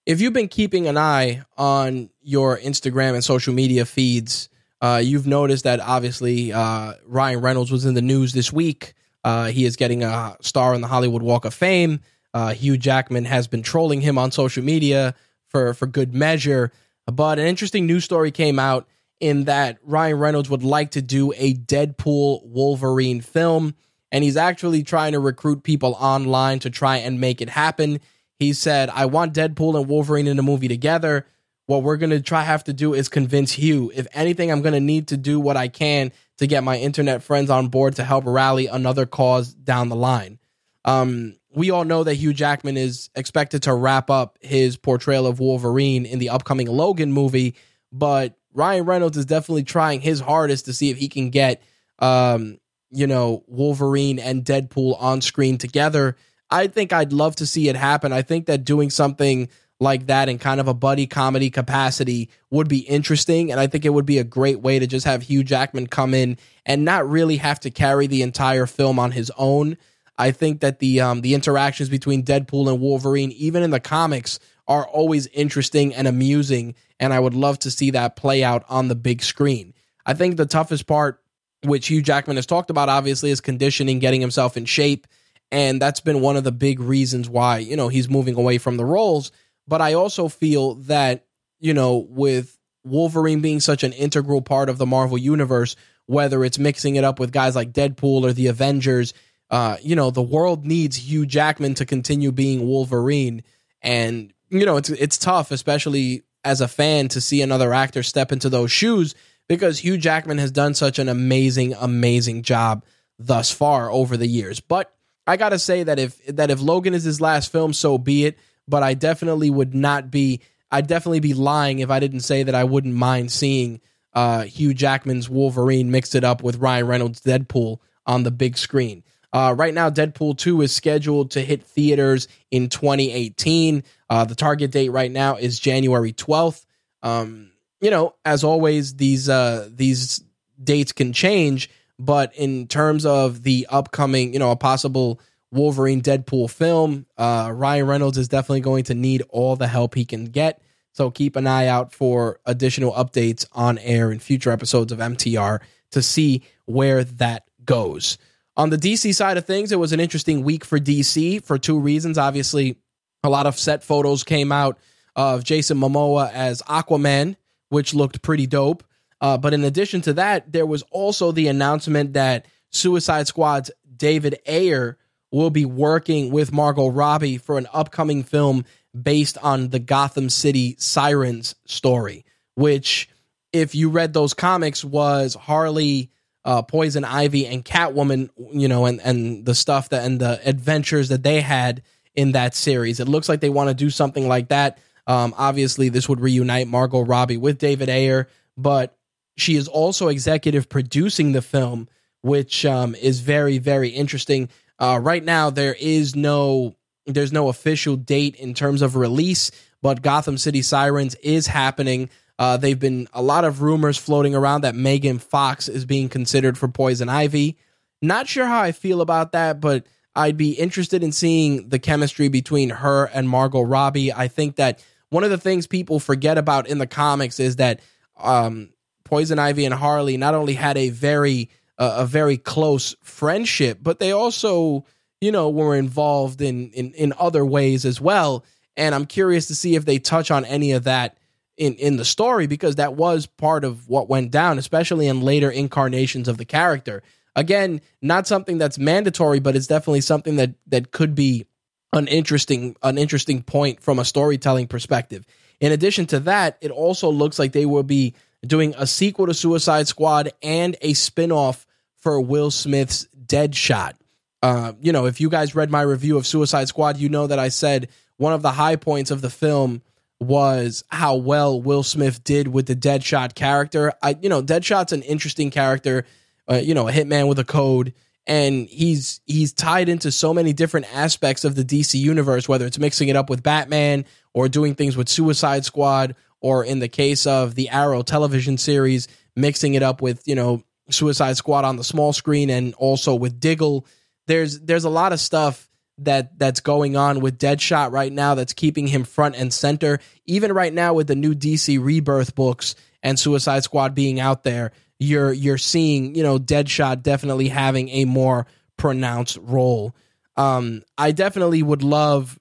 If you've been keeping an eye on your Instagram and social media feeds, uh, you've noticed that obviously uh, Ryan Reynolds was in the news this week. Uh, he is getting a star on the Hollywood Walk of Fame. Uh, Hugh Jackman has been trolling him on social media for for good measure. But an interesting news story came out in that Ryan Reynolds would like to do a Deadpool Wolverine film, and he's actually trying to recruit people online to try and make it happen. He said, I want Deadpool and Wolverine in a movie together. What we're going to try have to do is convince Hugh. If anything, I'm going to need to do what I can to get my internet friends on board to help rally another cause down the line. Um, we all know that Hugh Jackman is expected to wrap up his portrayal of Wolverine in the upcoming Logan movie, but Ryan Reynolds is definitely trying his hardest to see if he can get, um, you know, Wolverine and Deadpool on screen together. I think I'd love to see it happen. I think that doing something like that in kind of a buddy comedy capacity would be interesting. And I think it would be a great way to just have Hugh Jackman come in and not really have to carry the entire film on his own. I think that the um, the interactions between Deadpool and Wolverine, even in the comics, are always interesting and amusing. And I would love to see that play out on the big screen. I think the toughest part, which Hugh Jackman has talked about, obviously, is conditioning, getting himself in shape and that's been one of the big reasons why you know he's moving away from the roles but i also feel that you know with wolverine being such an integral part of the marvel universe whether it's mixing it up with guys like deadpool or the avengers uh, you know, the world needs Hugh Jackman to continue being Wolverine. And, you know, it's it's tough, especially as a fan, to see another actor step into those shoes because Hugh Jackman has done such an amazing, amazing job thus far over the years. But I gotta say that if that if Logan is his last film, so be it. But I definitely would not be. I'd definitely be lying if I didn't say that I wouldn't mind seeing uh, Hugh Jackman's Wolverine mix it up with Ryan Reynolds' Deadpool on the big screen. Uh, right now, Deadpool 2 is scheduled to hit theaters in 2018. Uh, the target date right now is January 12th. Um, you know, as always, these uh, these dates can change, but in terms of the upcoming, you know, a possible Wolverine Deadpool film, uh, Ryan Reynolds is definitely going to need all the help he can get. So keep an eye out for additional updates on air in future episodes of MTR to see where that goes. On the DC side of things, it was an interesting week for DC for two reasons. Obviously, a lot of set photos came out of Jason Momoa as Aquaman, which looked pretty dope. Uh, but in addition to that, there was also the announcement that Suicide Squad's David Ayer will be working with Margot Robbie for an upcoming film based on the Gotham City Sirens story, which, if you read those comics, was Harley, uh, Poison Ivy, and Catwoman, you know, and, and the stuff that and the adventures that they had in that series. It looks like they want to do something like that. Um, obviously, this would reunite Margot Robbie with David Ayer, but she is also executive producing the film, which um, is very, very interesting. Uh, right now, there is no there's no official date in terms of release, but Gotham City Sirens is happening. Uh, they've been a lot of rumors floating around that Megan Fox is being considered for Poison Ivy. Not sure how I feel about that, but I'd be interested in seeing the chemistry between her and Margot Robbie. I think that one of the things people forget about in the comics is that um, Poison Ivy and Harley not only had a very uh, a very close friendship, but they also you know, were involved in, in, in other ways as well. And I'm curious to see if they touch on any of that in, in the story because that was part of what went down, especially in later incarnations of the character. Again, not something that's mandatory, but it's definitely something that that could be an interesting an interesting point from a storytelling perspective. In addition to that, it also looks like they will be doing a sequel to Suicide Squad and a spin-off for Will Smith's Deadshot. Uh, you know, if you guys read my review of Suicide Squad, you know that I said one of the high points of the film was how well Will Smith did with the Deadshot character. I, you know, Deadshot's an interesting character. Uh, you know, a hitman with a code, and he's he's tied into so many different aspects of the DC universe. Whether it's mixing it up with Batman or doing things with Suicide Squad, or in the case of the Arrow television series, mixing it up with you know Suicide Squad on the small screen and also with Diggle there's there's a lot of stuff that that's going on with Deadshot right now that's keeping him front and center. Even right now with the new DC Rebirth books and Suicide Squad being out there, you're you're seeing, you know, Deadshot definitely having a more pronounced role. Um, I definitely would love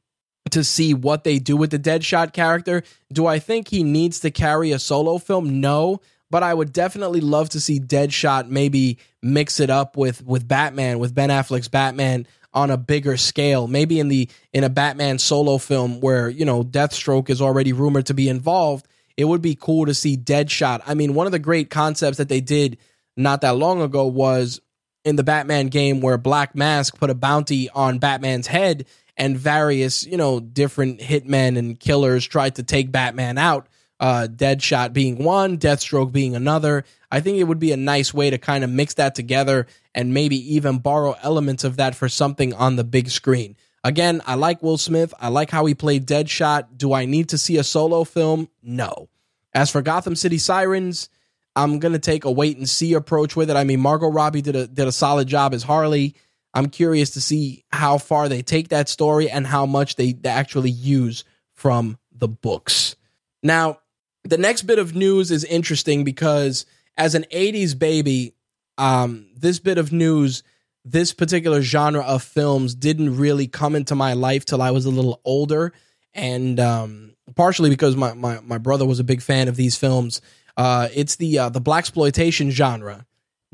to see what they do with the Deadshot character. Do I think he needs to carry a solo film? No, but I would definitely love to see Deadshot maybe mix it up with with Batman, with Ben Affleck's Batman on a bigger scale. Maybe in the in a Batman solo film where, you know, Deathstroke is already rumored to be involved. It would be cool to see Deadshot. I mean, one of the great concepts that they did not that long ago was in the Batman game where Black Mask put a bounty on Batman's head and various, you know, different hitmen and killers tried to take Batman out uh, Deadshot being one, Deathstroke being another. I think it would be a nice way to kind of mix that together and maybe even borrow elements of that for something on the big screen. Again, I like Will Smith. I like how he played Deadshot. Do I need to see a solo film? No. As for Gotham City Sirens, I'm gonna take a wait and see approach with it. I mean, Margot Robbie did a did a solid job as Harley. I'm curious to see how far they take that story and how much they, actually use from the books. Now, the next bit of news is interesting because as an 80s baby, um, this bit of news, this particular genre of films didn't really come into my life till I was a little older. And um, partially because my, my, my brother was a big fan of these films. Uh, it's the uh, the blaxploitation genre.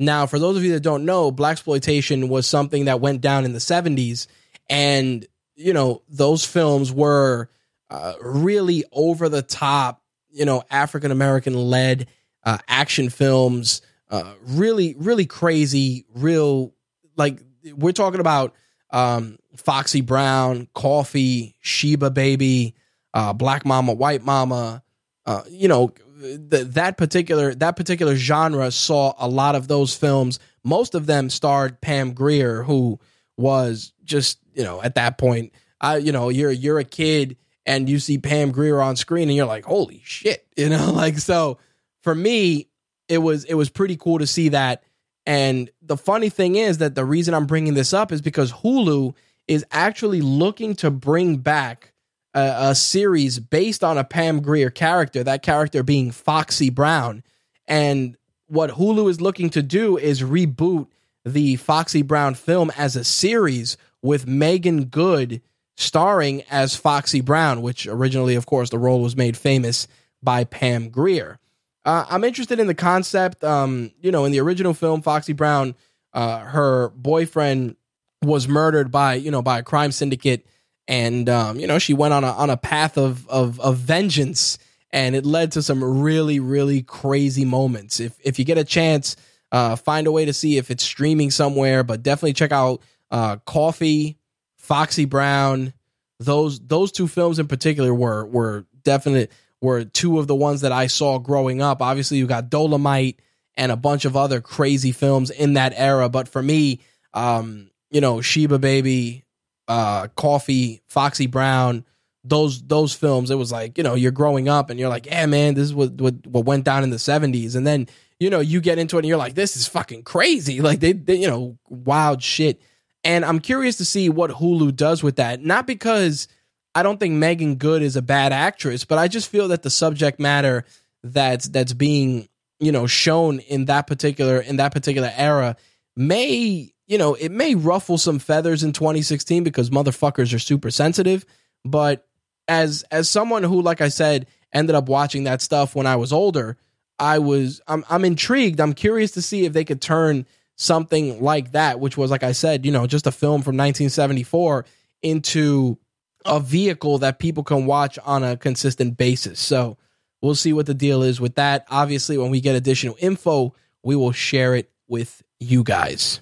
Now, for those of you that don't know, blaxploitation was something that went down in the 70s and you know, those films were uh, really over the top, you know, African American led uh, action films, uh, really, really crazy, real, like, we're talking about um, Foxy Brown, Coffy, Sheba Baby, uh, Black Mama, White Mama, uh, you know, the, that particular that particular genre saw a lot of those films. Most of them starred Pam Grier, who was just you know at that point, I you know you're you're a kid and you see Pam Grier on screen and you're like, holy shit, you know, like so. For me, it was it was pretty cool to see that. And the funny thing is that the reason I'm bringing this up is because Hulu is actually looking to bring back a, a series based on a Pam Grier character, that character being Foxy Brown. And what Hulu is looking to do is reboot the Foxy Brown film as a series with Meagan Good starring as Foxy Brown, which originally, of course, the role was made famous by Pam Grier. Uh, I'm interested in the concept. Um, you know, in the original film, Foxy Brown, uh, her boyfriend was murdered by you know by a crime syndicate and um, you know she went on a on a path of, of of vengeance, and it led to some really really crazy moments. If if you get a chance, uh, find a way to see if it's streaming somewhere, but definitely check out uh, Coffy, Foxy Brown. Those those two films in particular were were definite were two of the ones that I saw growing up. Obviously, you got Dolomite and a bunch of other crazy films in that era, but for me, um, you know, Sheba Baby, uh, Coffy, Foxy Brown, those those films, it was like you know you're growing up and you're like, yeah, man, this is what what, what went down in the '70s, and then you know you get into it and you're like, this is fucking crazy, like they, they you know wild shit. And I'm curious to see what Hulu does with that. Not because I don't think Meagan Good is a bad actress, but I just feel that the subject matter that's that's being you know shown in that particular in that particular era may you know, it may ruffle some feathers in 2016 because motherfuckers are super sensitive. But as as someone who, like I said, ended up watching that stuff when I was older, I was I'm I'm intrigued. I'm curious to see if they could turn something like that, which was like I said, you know, just a film from 1974 into a vehicle that people can watch on a consistent basis. So we'll see what the deal is with that. Obviously, when we get additional info, we will share it with you guys.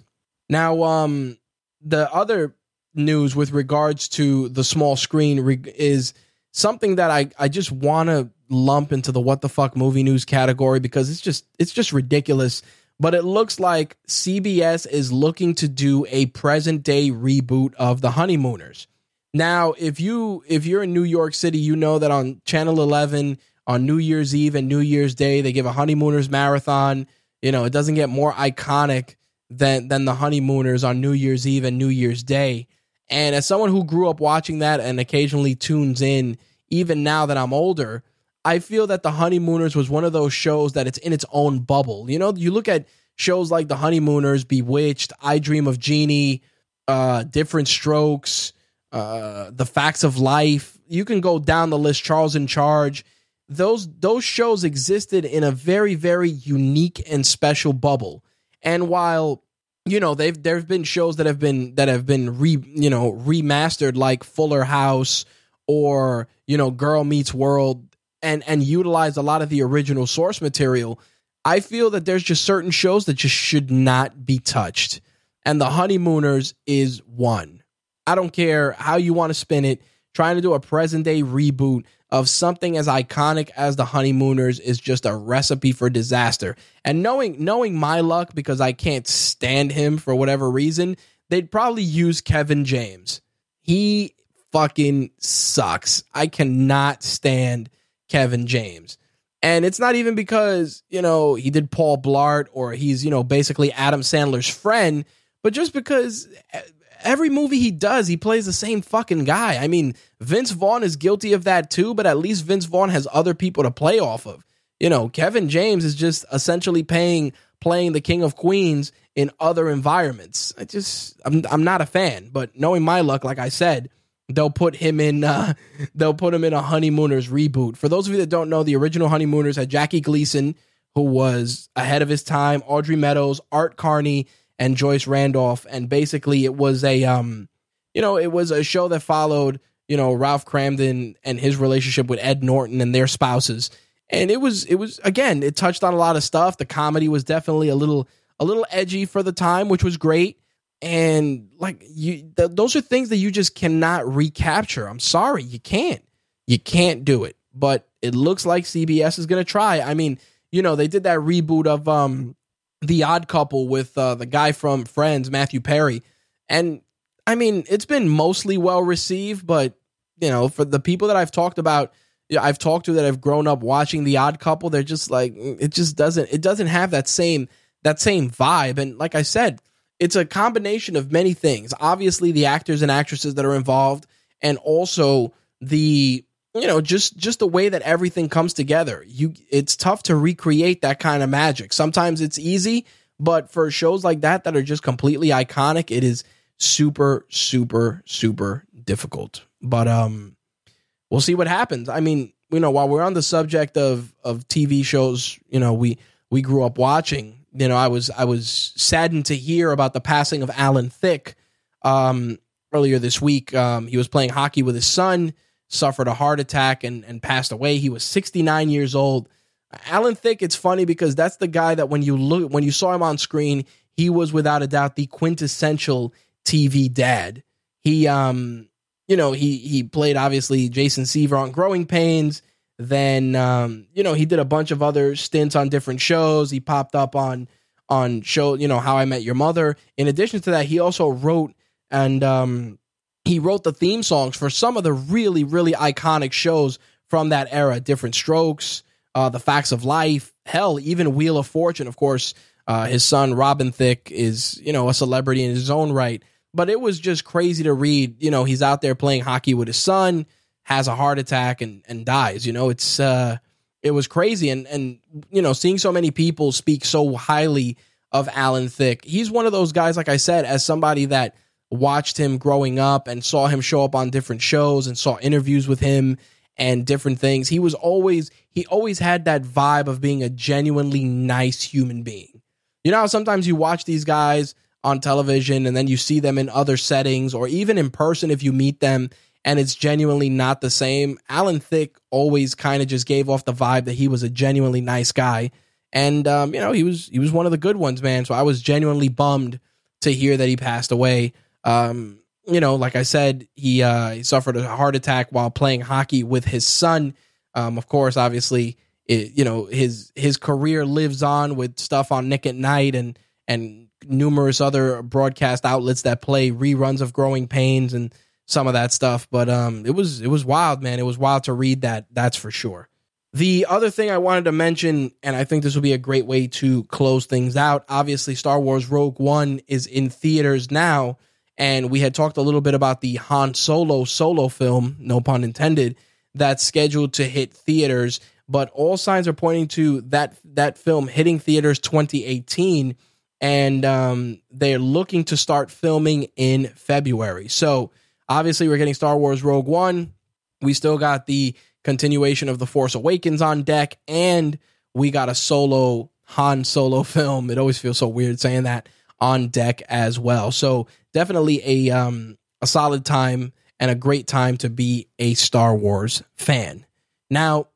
Now, um, the other news with regards to the small screen re- is something that I, I just want to lump into the what the fuck movie news category because it's just it's just ridiculous. But it looks like CBS is looking to do a present day reboot of The Honeymooners. Now, if you if you're in New York City, you know that on Channel 11 on New Year's Eve and New Year's Day they give a Honeymooners marathon. You know, it doesn't get more iconic than than the honeymooners on New Year's Eve and New Year's Day. And as someone who grew up watching that and occasionally tunes in, even now that I'm older, I feel that the honeymooners was one of those shows that it's in its own bubble. You know, you look at shows like the honeymooners, Bewitched, I Dream of Jeannie, uh, Diff'rent Strokes, uh, The Facts of Life. You can go down the list. Charles in Charge. Those those shows existed in a very very unique and special bubble and while you know they've there've been shows that have been that have been re you know remastered like Fuller House or you know Girl Meets World and and utilize a lot of the original source material. I feel that there's just certain shows that just should not be touched. And The Honeymooners is one. I don't care how you want to spin it. Trying to do a present day reboot of something as iconic as the honeymooners is just a recipe for disaster. And knowing knowing my luck because I can't stand him for whatever reason, they'd probably use Kevin James. He fucking sucks. I cannot stand Kevin James. And it's not even because, you know, he did Paul Blart or he's, you know, basically Adam Sandler's friend, but just because every movie he does, he plays the same fucking guy. I mean, Vince Vaughn is guilty of that too, but at least Vince Vaughn has other people to play off of. You know, Kevin James is just essentially paying playing the King of Queens in other environments. I just I'm I'm not a fan, but knowing my luck, like I said, they'll put him in uh they'll put him in a honeymooners reboot. For those of you that don't know, the original honeymooners had Jackie Gleason, who was ahead of his time, Audrey Meadows, Art Carney, and Joyce Randolph. And basically, it was a, um, you know, it was a show that followed, you know, Ralph Kramden and his relationship with Ed Norton and their spouses. And it was, it was again, it touched on a lot of stuff. The comedy was definitely a little, a little edgy for the time, which was great. And like you, th- those are things that you just cannot recapture. I'm sorry, you can't. You can't do it. But it looks like CBS is going to try. I mean, you know, they did that reboot of um The Odd Couple with uh, the guy from Friends, Matthew Perry. And I mean, it's been mostly well received, but you know, for the people that I've talked about, I've talked to that have grown up watching The Odd Couple, they're just like it just doesn't it doesn't have that same that same vibe. And like I said, it's a combination of many things. Obviously, the actors and actresses that are involved, and also the you know just just the way that everything comes together. You it's tough to recreate that kind of magic. Sometimes it's easy but for shows like that that are just completely iconic it is super super super difficult. But um we'll see what happens. I mean you know while we're on the subject of of tv shows you know we we grew up watching. You know i was i was saddened to hear about the passing of alan thicke um earlier this week. Um he was playing hockey with his son suffered a heart attack and, and passed away. He was 69 years old. Alan Thicke, it's funny because that's the guy that when you look when you saw him on screen, he was without a doubt the quintessential TV dad. He um you know, he he played obviously Jason Seaver on Growing Pains. Then um, you know, he did a bunch of other stints on different shows. He popped up on on show, you know, How I Met Your Mother. In addition to that, he also wrote and um he wrote the theme songs for some of the really, really iconic shows from that era. Diff'rent Strokes, uh, The Facts of Life, hell, even Wheel of Fortune. Of course, uh, his son Robin Thicke is you know a celebrity in his own right. But it was just crazy to read. You know, he's out there playing hockey with his son, has a heart attack, and and dies. You know, it's uh, it was crazy, and and you know, seeing so many people speak so highly of Alan Thicke. He's one of those guys, like I said, as somebody that watched him growing up and saw him show up on different shows and saw interviews with him and different things. He was always he always had that vibe of being a genuinely nice human being. You know sometimes you watch these guys on television and then you see them in other settings or even in person if you meet them and it's genuinely not the same. Alan Thicke always kind of just gave off the vibe that he was a genuinely nice guy. And um, you know, he was he was one of the good ones, man. So I was genuinely bummed to hear that he passed away. Um, you know, like I said, he uh, he suffered a heart attack while playing hockey with his son. Um, of course, obviously, it, you know his his career lives on with stuff on Nick at Nite and and numerous other broadcast outlets that play reruns of Growing Pains and some of that stuff. But um, it was it was wild, man. It was wild to read that. That's for sure. The other thing I wanted to mention, and I think this will be a great way to close things out. Obviously, Star Wars Rogue One is in theaters now and we had talked a little bit about the Han Solo solo film, no pun intended, that's scheduled to hit theaters. But all signs are pointing to that that film hitting theaters 2018, and um, they're looking to start filming in February. So obviously, we're getting Star Wars Rogue One. We still got the continuation of the Force Awakens on deck, and we got a solo Han Solo film. It always feels so weird saying that on deck as well. So definitely a um a solid time and a great time to be a Star Wars fan. Now,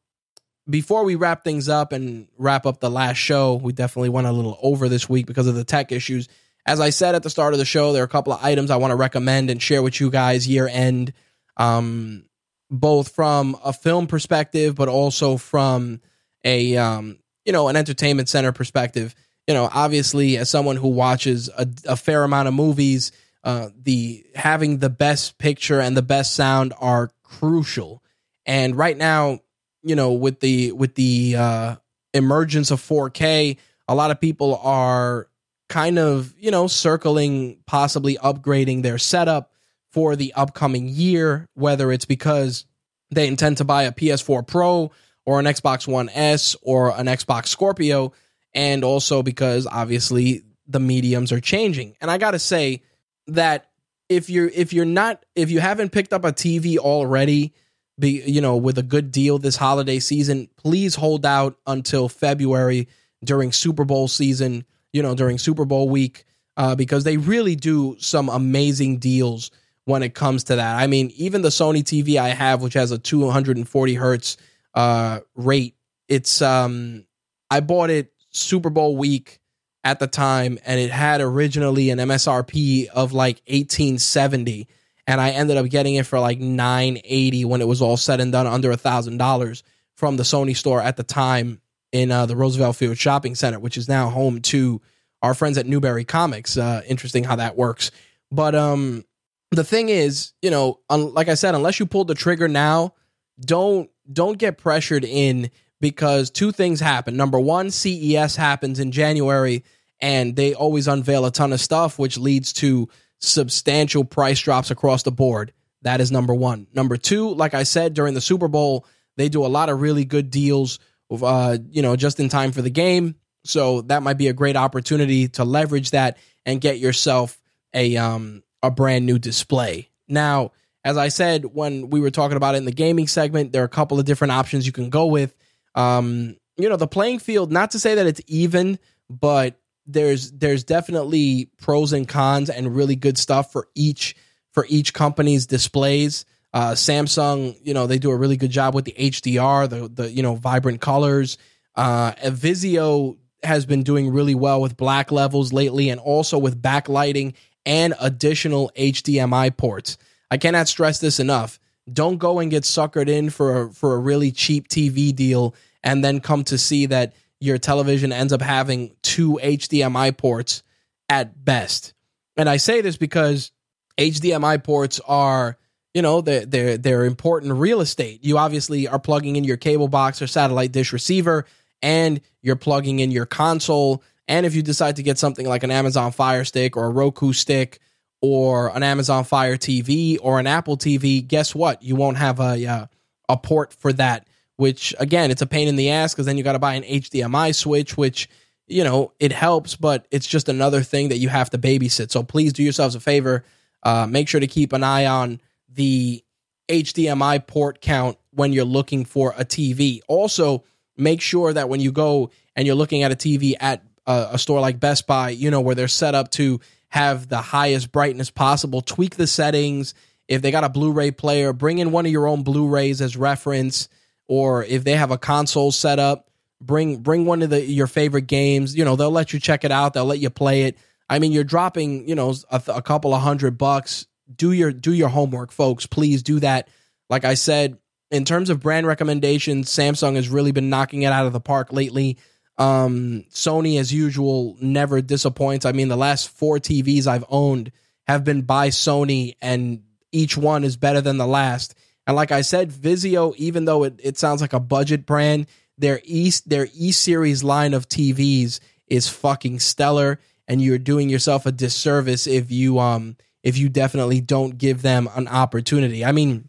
before we wrap things up and wrap up the last show, we definitely went a little over this week because of the tech issues. As I said at the start of the show, there are a couple of items I want to recommend and share with you guys year end, um, both from a film perspective, but also from a um, you know an entertainment center perspective you know, obviously, as someone who watches a, a fair amount of movies, uh, the having the best picture and the best sound are crucial. And right now, you know, with the with the uh, emergence of 4K, a lot of people are kind of you know circling possibly upgrading their setup for the upcoming year, whether it's because they intend to buy a PS4 Pro or an Xbox One S or an Xbox Scorpio and also because obviously the mediums are changing. And I got to say that if you're if you're not if you haven't picked up a TV already, be you know with a good deal this holiday season, please hold out until February during Super Bowl season, you know, during Super Bowl week, uh, because they really do some amazing deals when it comes to that. I mean, even the Sony TV I have, which has a 240 hertz uh, rate, it's um, I bought it Super Bowl week at the time, and it had originally an MSRP of like 1870, and I ended up getting it for like 980 when it was all said and done, under a thousand dollars from the Sony store at the time in uh, the Roosevelt Field Shopping Center, which is now home to our friends at Newbury Comics. Uh, interesting how that works, but um, the thing is, you know, un- like I said, unless you pull the trigger now, don't don't get pressured in because two things happen. Number one, CES happens in January and they always unveil a ton of stuff, which leads to substantial price drops across the board. That is number one. Number two, like I said, during the Super Bowl, they do a lot of really good deals, uh, you know, just in time for the game. So that might be a great opportunity to leverage that and get yourself a um a brand new display. Now, as I said when we were talking about it in the gaming segment, there are a couple of different options you can go with. Um, you know, the playing field, not to say that it's even, but there's there's definitely pros and cons and really good stuff for each for each company's displays. Uh, Samsung, you know, they do a really good job with the HDR, the the you know vibrant colors. Uh, Vizio has been doing really well with black levels lately, and also with backlighting and additional HDMI ports. I cannot stress this enough. Don't go and get suckered in for a, for a really cheap TV deal and then come to see that your television ends up having two HDMI ports at best. And I say this because HDMI ports are, you know, they're, they're, they're important real estate. You obviously are plugging in your cable box or satellite dish receiver, and you're plugging in your console. And if you decide to get something like an Amazon Fire Stick or a Roku stick or an Amazon Fire TV or an Apple TV, guess what? You won't have a, uh, a port for that which again, it's a pain in the ass because then you got to buy an HDMI switch, which you know it helps, but it's just another thing that you have to babysit. So please do yourselves a favor, uh, make sure to keep an eye on the HDMI port count when you're looking for a TV. Also, make sure that when you go and you're looking at a TV at a, a store like Best Buy, you know where they're set up to have the highest brightness possible. Tweak the settings. If they got a Blu-ray player, bring in one of your own Blu-rays as reference or if they have a console set up, bring bring one of the your favorite games. You know, they'll let you check it out. They'll let you play it. I mean, you're dropping, you know, a, a couple of hundred bucks. Do your do your homework, folks. Please do that. Like I said, in terms of brand recommendations, Samsung has really been knocking it out of the park lately. Um, Sony, as usual, never disappoints. I mean, the last four TVs I've owned have been by Sony, and each one is better than the last. And like I said, Vizio, even though it, it sounds like a budget brand, their East their E series line of TVs is fucking stellar, and you're doing yourself a disservice if you um if you definitely don't give them an opportunity. I mean,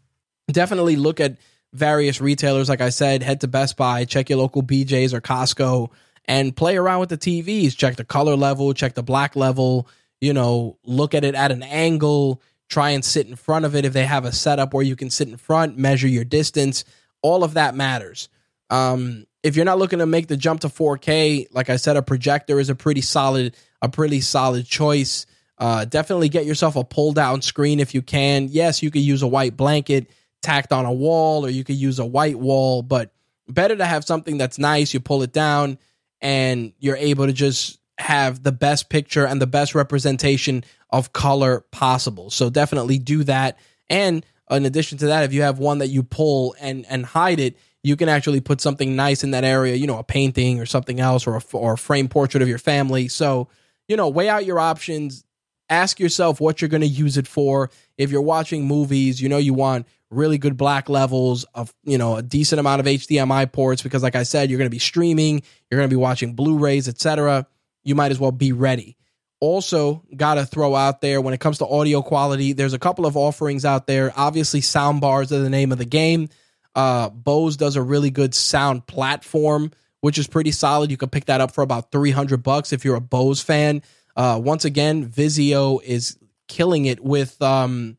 definitely look at various retailers. Like I said, head to Best Buy, check your local BJ's or Costco, and play around with the TVs. Check the color level, check the black level. You know, look at it at an angle try and sit in front of it if they have a setup where you can sit in front, measure your distance. All of that matters. Um, if you're not looking to make the jump to 4K, like I said, a projector is a pretty solid, a pretty solid choice. Uh, definitely get yourself a pull down screen if you can. Yes, you could use a white blanket tacked on a wall, or you could use a white wall, but better to have something that's nice. You pull it down, and you're able to just have the best picture and the best representation of color possible. So definitely do that. And in addition to that, if you have one that you pull and and hide it, you can actually put something nice in that area. You know, a painting or something else, or a, or a frame portrait of your family. So you know, weigh out your options. Ask yourself what you're going to use it for. If you're watching movies, you know you want really good black levels of you know a decent amount of HDMI ports because, like I said, you're going to be streaming, you're going to be watching Blu-rays, etc. You might as well be ready. Also got to throw out there when it comes to audio quality there's a couple of offerings out there. Obviously sound bars are the name of the game. Uh bose does a really good sound platform which is pretty solid. You can pick that up for about 300 bucks if you're a bose fan. Uh once again vizio is killing it with um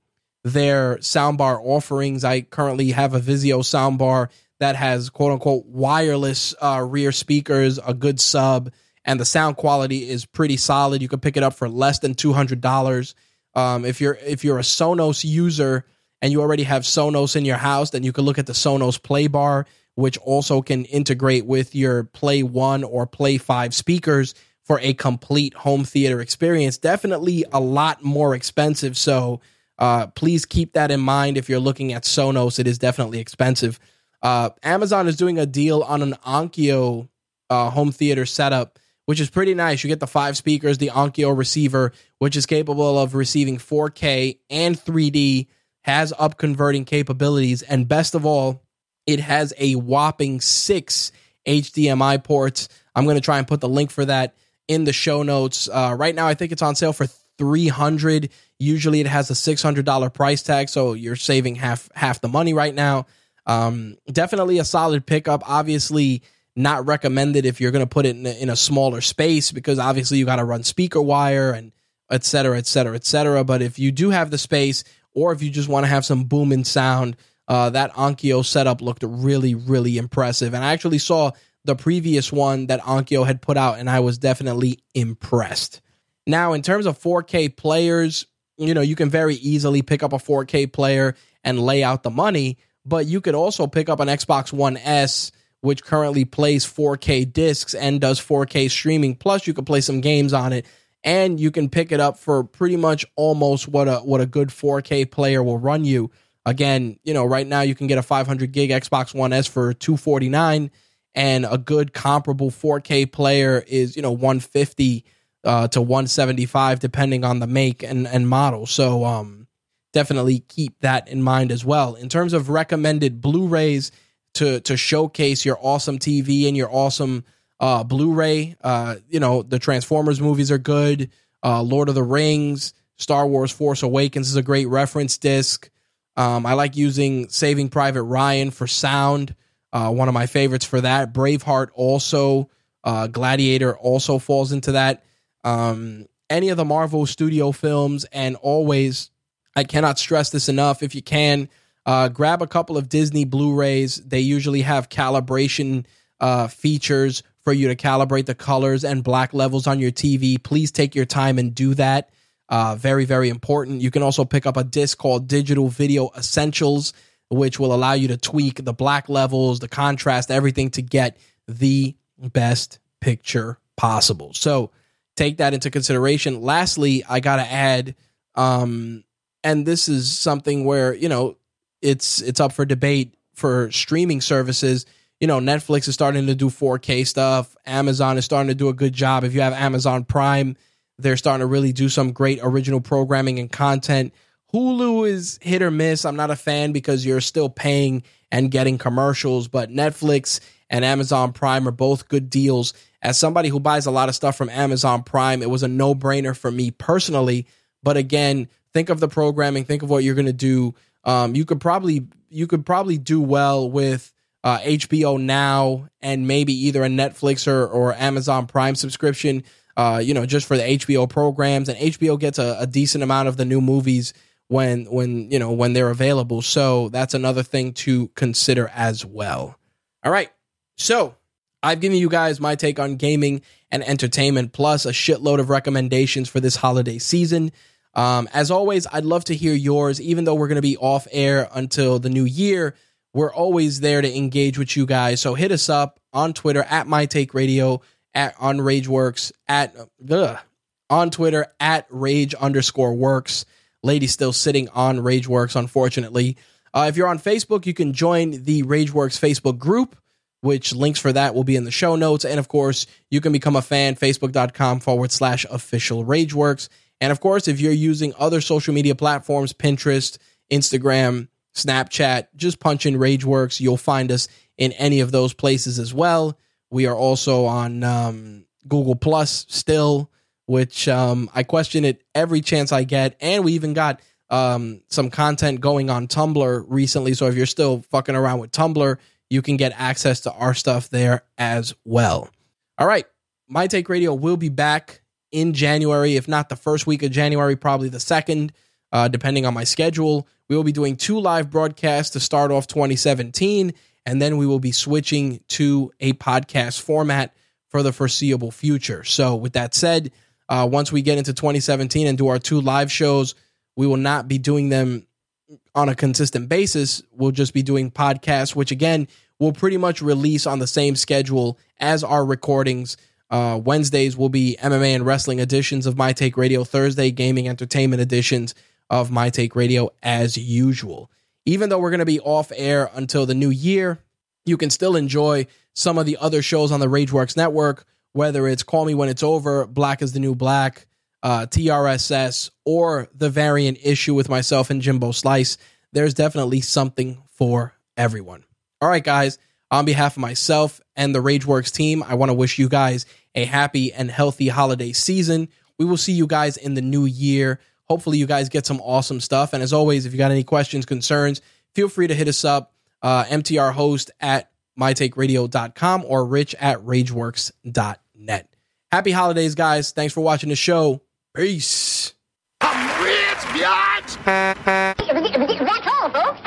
their soundbar offerings i currently have a vizio soundbar that has quote unquote wireless uh, rear speakers, a good sub, and the sound quality is pretty solid. You can pick it up for less than two hundred dollars. Um, if you're if you're a Sonos user and you already have Sonos in your house, then you can look at the Sonos Play Bar, which also can integrate with your Play One or Play Five speakers for a complete home theater experience. Definitely a lot more expensive. So uh, please keep that in mind if you're looking at Sonos. It is definitely expensive. Uh, Amazon is doing a deal on an Onkyo uh, home theater setup, which is pretty nice. You get the five speakers, the Onkyo receiver, which is capable of receiving 4K and 3D, has up converting capabilities, and best of all, it has a whopping six HDMI ports. I'm going to try and put the link for that in the show notes. Uh, right now, I think it's on sale for 300. Usually, it has a $600 price tag, so you're saving half half the money right now. Um, definitely a solid pickup. Obviously, not recommended if you're going to put it in a, in a smaller space because obviously you got to run speaker wire and et cetera, et cetera, et cetera. But if you do have the space, or if you just want to have some booming sound, uh, that Onkyo setup looked really, really impressive. And I actually saw the previous one that Onkyo had put out, and I was definitely impressed. Now, in terms of 4K players, you know, you can very easily pick up a 4K player and lay out the money but you could also pick up an Xbox One S, which currently plays 4K discs and does 4K streaming. Plus, you could play some games on it, and you can pick it up for pretty much almost what a what a good 4K player will run you. Again, you know, right now you can get a 500 gig Xbox One S for 249, and a good comparable 4K player is you know 150 uh, to 175 depending on the make and and model. So um definitely keep that in mind as well. In terms of recommended Blu-rays to to showcase your awesome TV and your awesome uh, Blu-ray, uh, you know the Transformers movies are good. Uh, Lord of the Rings, Star Wars: Force Awakens is a great reference disc. Um, I like using Saving Private Ryan for sound. Uh, one of my favorites for that. Braveheart also. Uh, Gladiator also falls into that. Um, any of the Marvel Studio films, and always I cannot stress this enough. If you can, uh, grab a couple of Disney Blu rays. They usually have calibration uh, features for you to calibrate the colors and black levels on your TV. Please take your time and do that. Uh, very, very important. You can also pick up a disc called Digital Video Essentials, which will allow you to tweak the black levels, the contrast, everything to get the best picture possible. So take that into consideration. Lastly, I got to add um, and this is something where you know it's it's up for debate for streaming services. You know netflix is starting to do 4k stuff. Amazon is starting to do a good job. If you have amazon prime they're starting to really do some great original programming and content. Hulu is hit or miss. I'm not a fan because you're still paying and getting commercials but netflix and amazon prime are both good deals as somebody who buys a lot of stuff from amazon prime it was a no-brainer for me personally but again think of the programming, think of what you're going to do. Um, you could probably you could probably do well with uh, HBO Now and maybe either a Netflix or, or Amazon Prime subscription. Uh, you know, just for the HBO programs, and HBO gets a, a decent amount of the new movies when when you know when they're available. So that's another thing to consider as well. All right, so I've given you guys my take on gaming and entertainment, plus a shitload of recommendations for this holiday season. Um, as always, I'd love to hear yours, even though we're going to be off air until the new year. We're always there to engage with you guys. So hit us up on Twitter at My Take Radio, at on RAGE Works, at on Twitter at Rage underscore Works. Lady still sitting on RAGE Works, unfortunately. Uh, if you're on Facebook, you can join the RAGE Works Facebook group, which links for that will be in the show notes. And of course, you can become a fan, facebook.com forward slash official Rageworks. And of course, if you're using other social media platforms, Pinterest, Instagram, Snapchat, just punch in Rageworks. You'll find us in any of those places as well. We are also on um, Google Plus still, which um, I question it every chance I get. And we even got um, some content going on Tumblr recently. So if you're still fucking around with Tumblr, you can get access to our stuff there as well. All right. My Take Radio will be back in January, if not the first week of January, probably the second, uh, depending on my schedule. We will be doing two live broadcasts to start off 2017. and then we will be switching to a podcast format for the foreseeable future. So, with that said, uh, once we get into 2017 and do our two live shows, we will not be doing them on a consistent basis. We'll just be doing podcasts, which again will pretty much release on the same schedule as our recordings. Uh, Wednesdays will be MMA and wrestling editions of My Take Radio. Thursday, gaming entertainment editions of My Take Radio as usual. Even though we're going to be off air until the new year, you can still enjoy some of the other shows on the RAGE Works network, whether it's Call Me When It's Over, Black is the New Black, uh, TRSS, or the variant issue with myself and Jimbo Slice. There's definitely something for everyone. All right, guys, on behalf of myself and the RAGE Works team, I want to wish you guys a happy and healthy holiday season. We will see you guys in the new year. Hopefully, you guys get some awesome stuff. And as always, if you got any questions, concerns, feel free to hit us up. Uh, MTR host at mytakeradio.com or rich at rageworks.net. Happy holidays, guys. Thanks for watching the show. Peace. I'm rich, biatch! That's all, folks.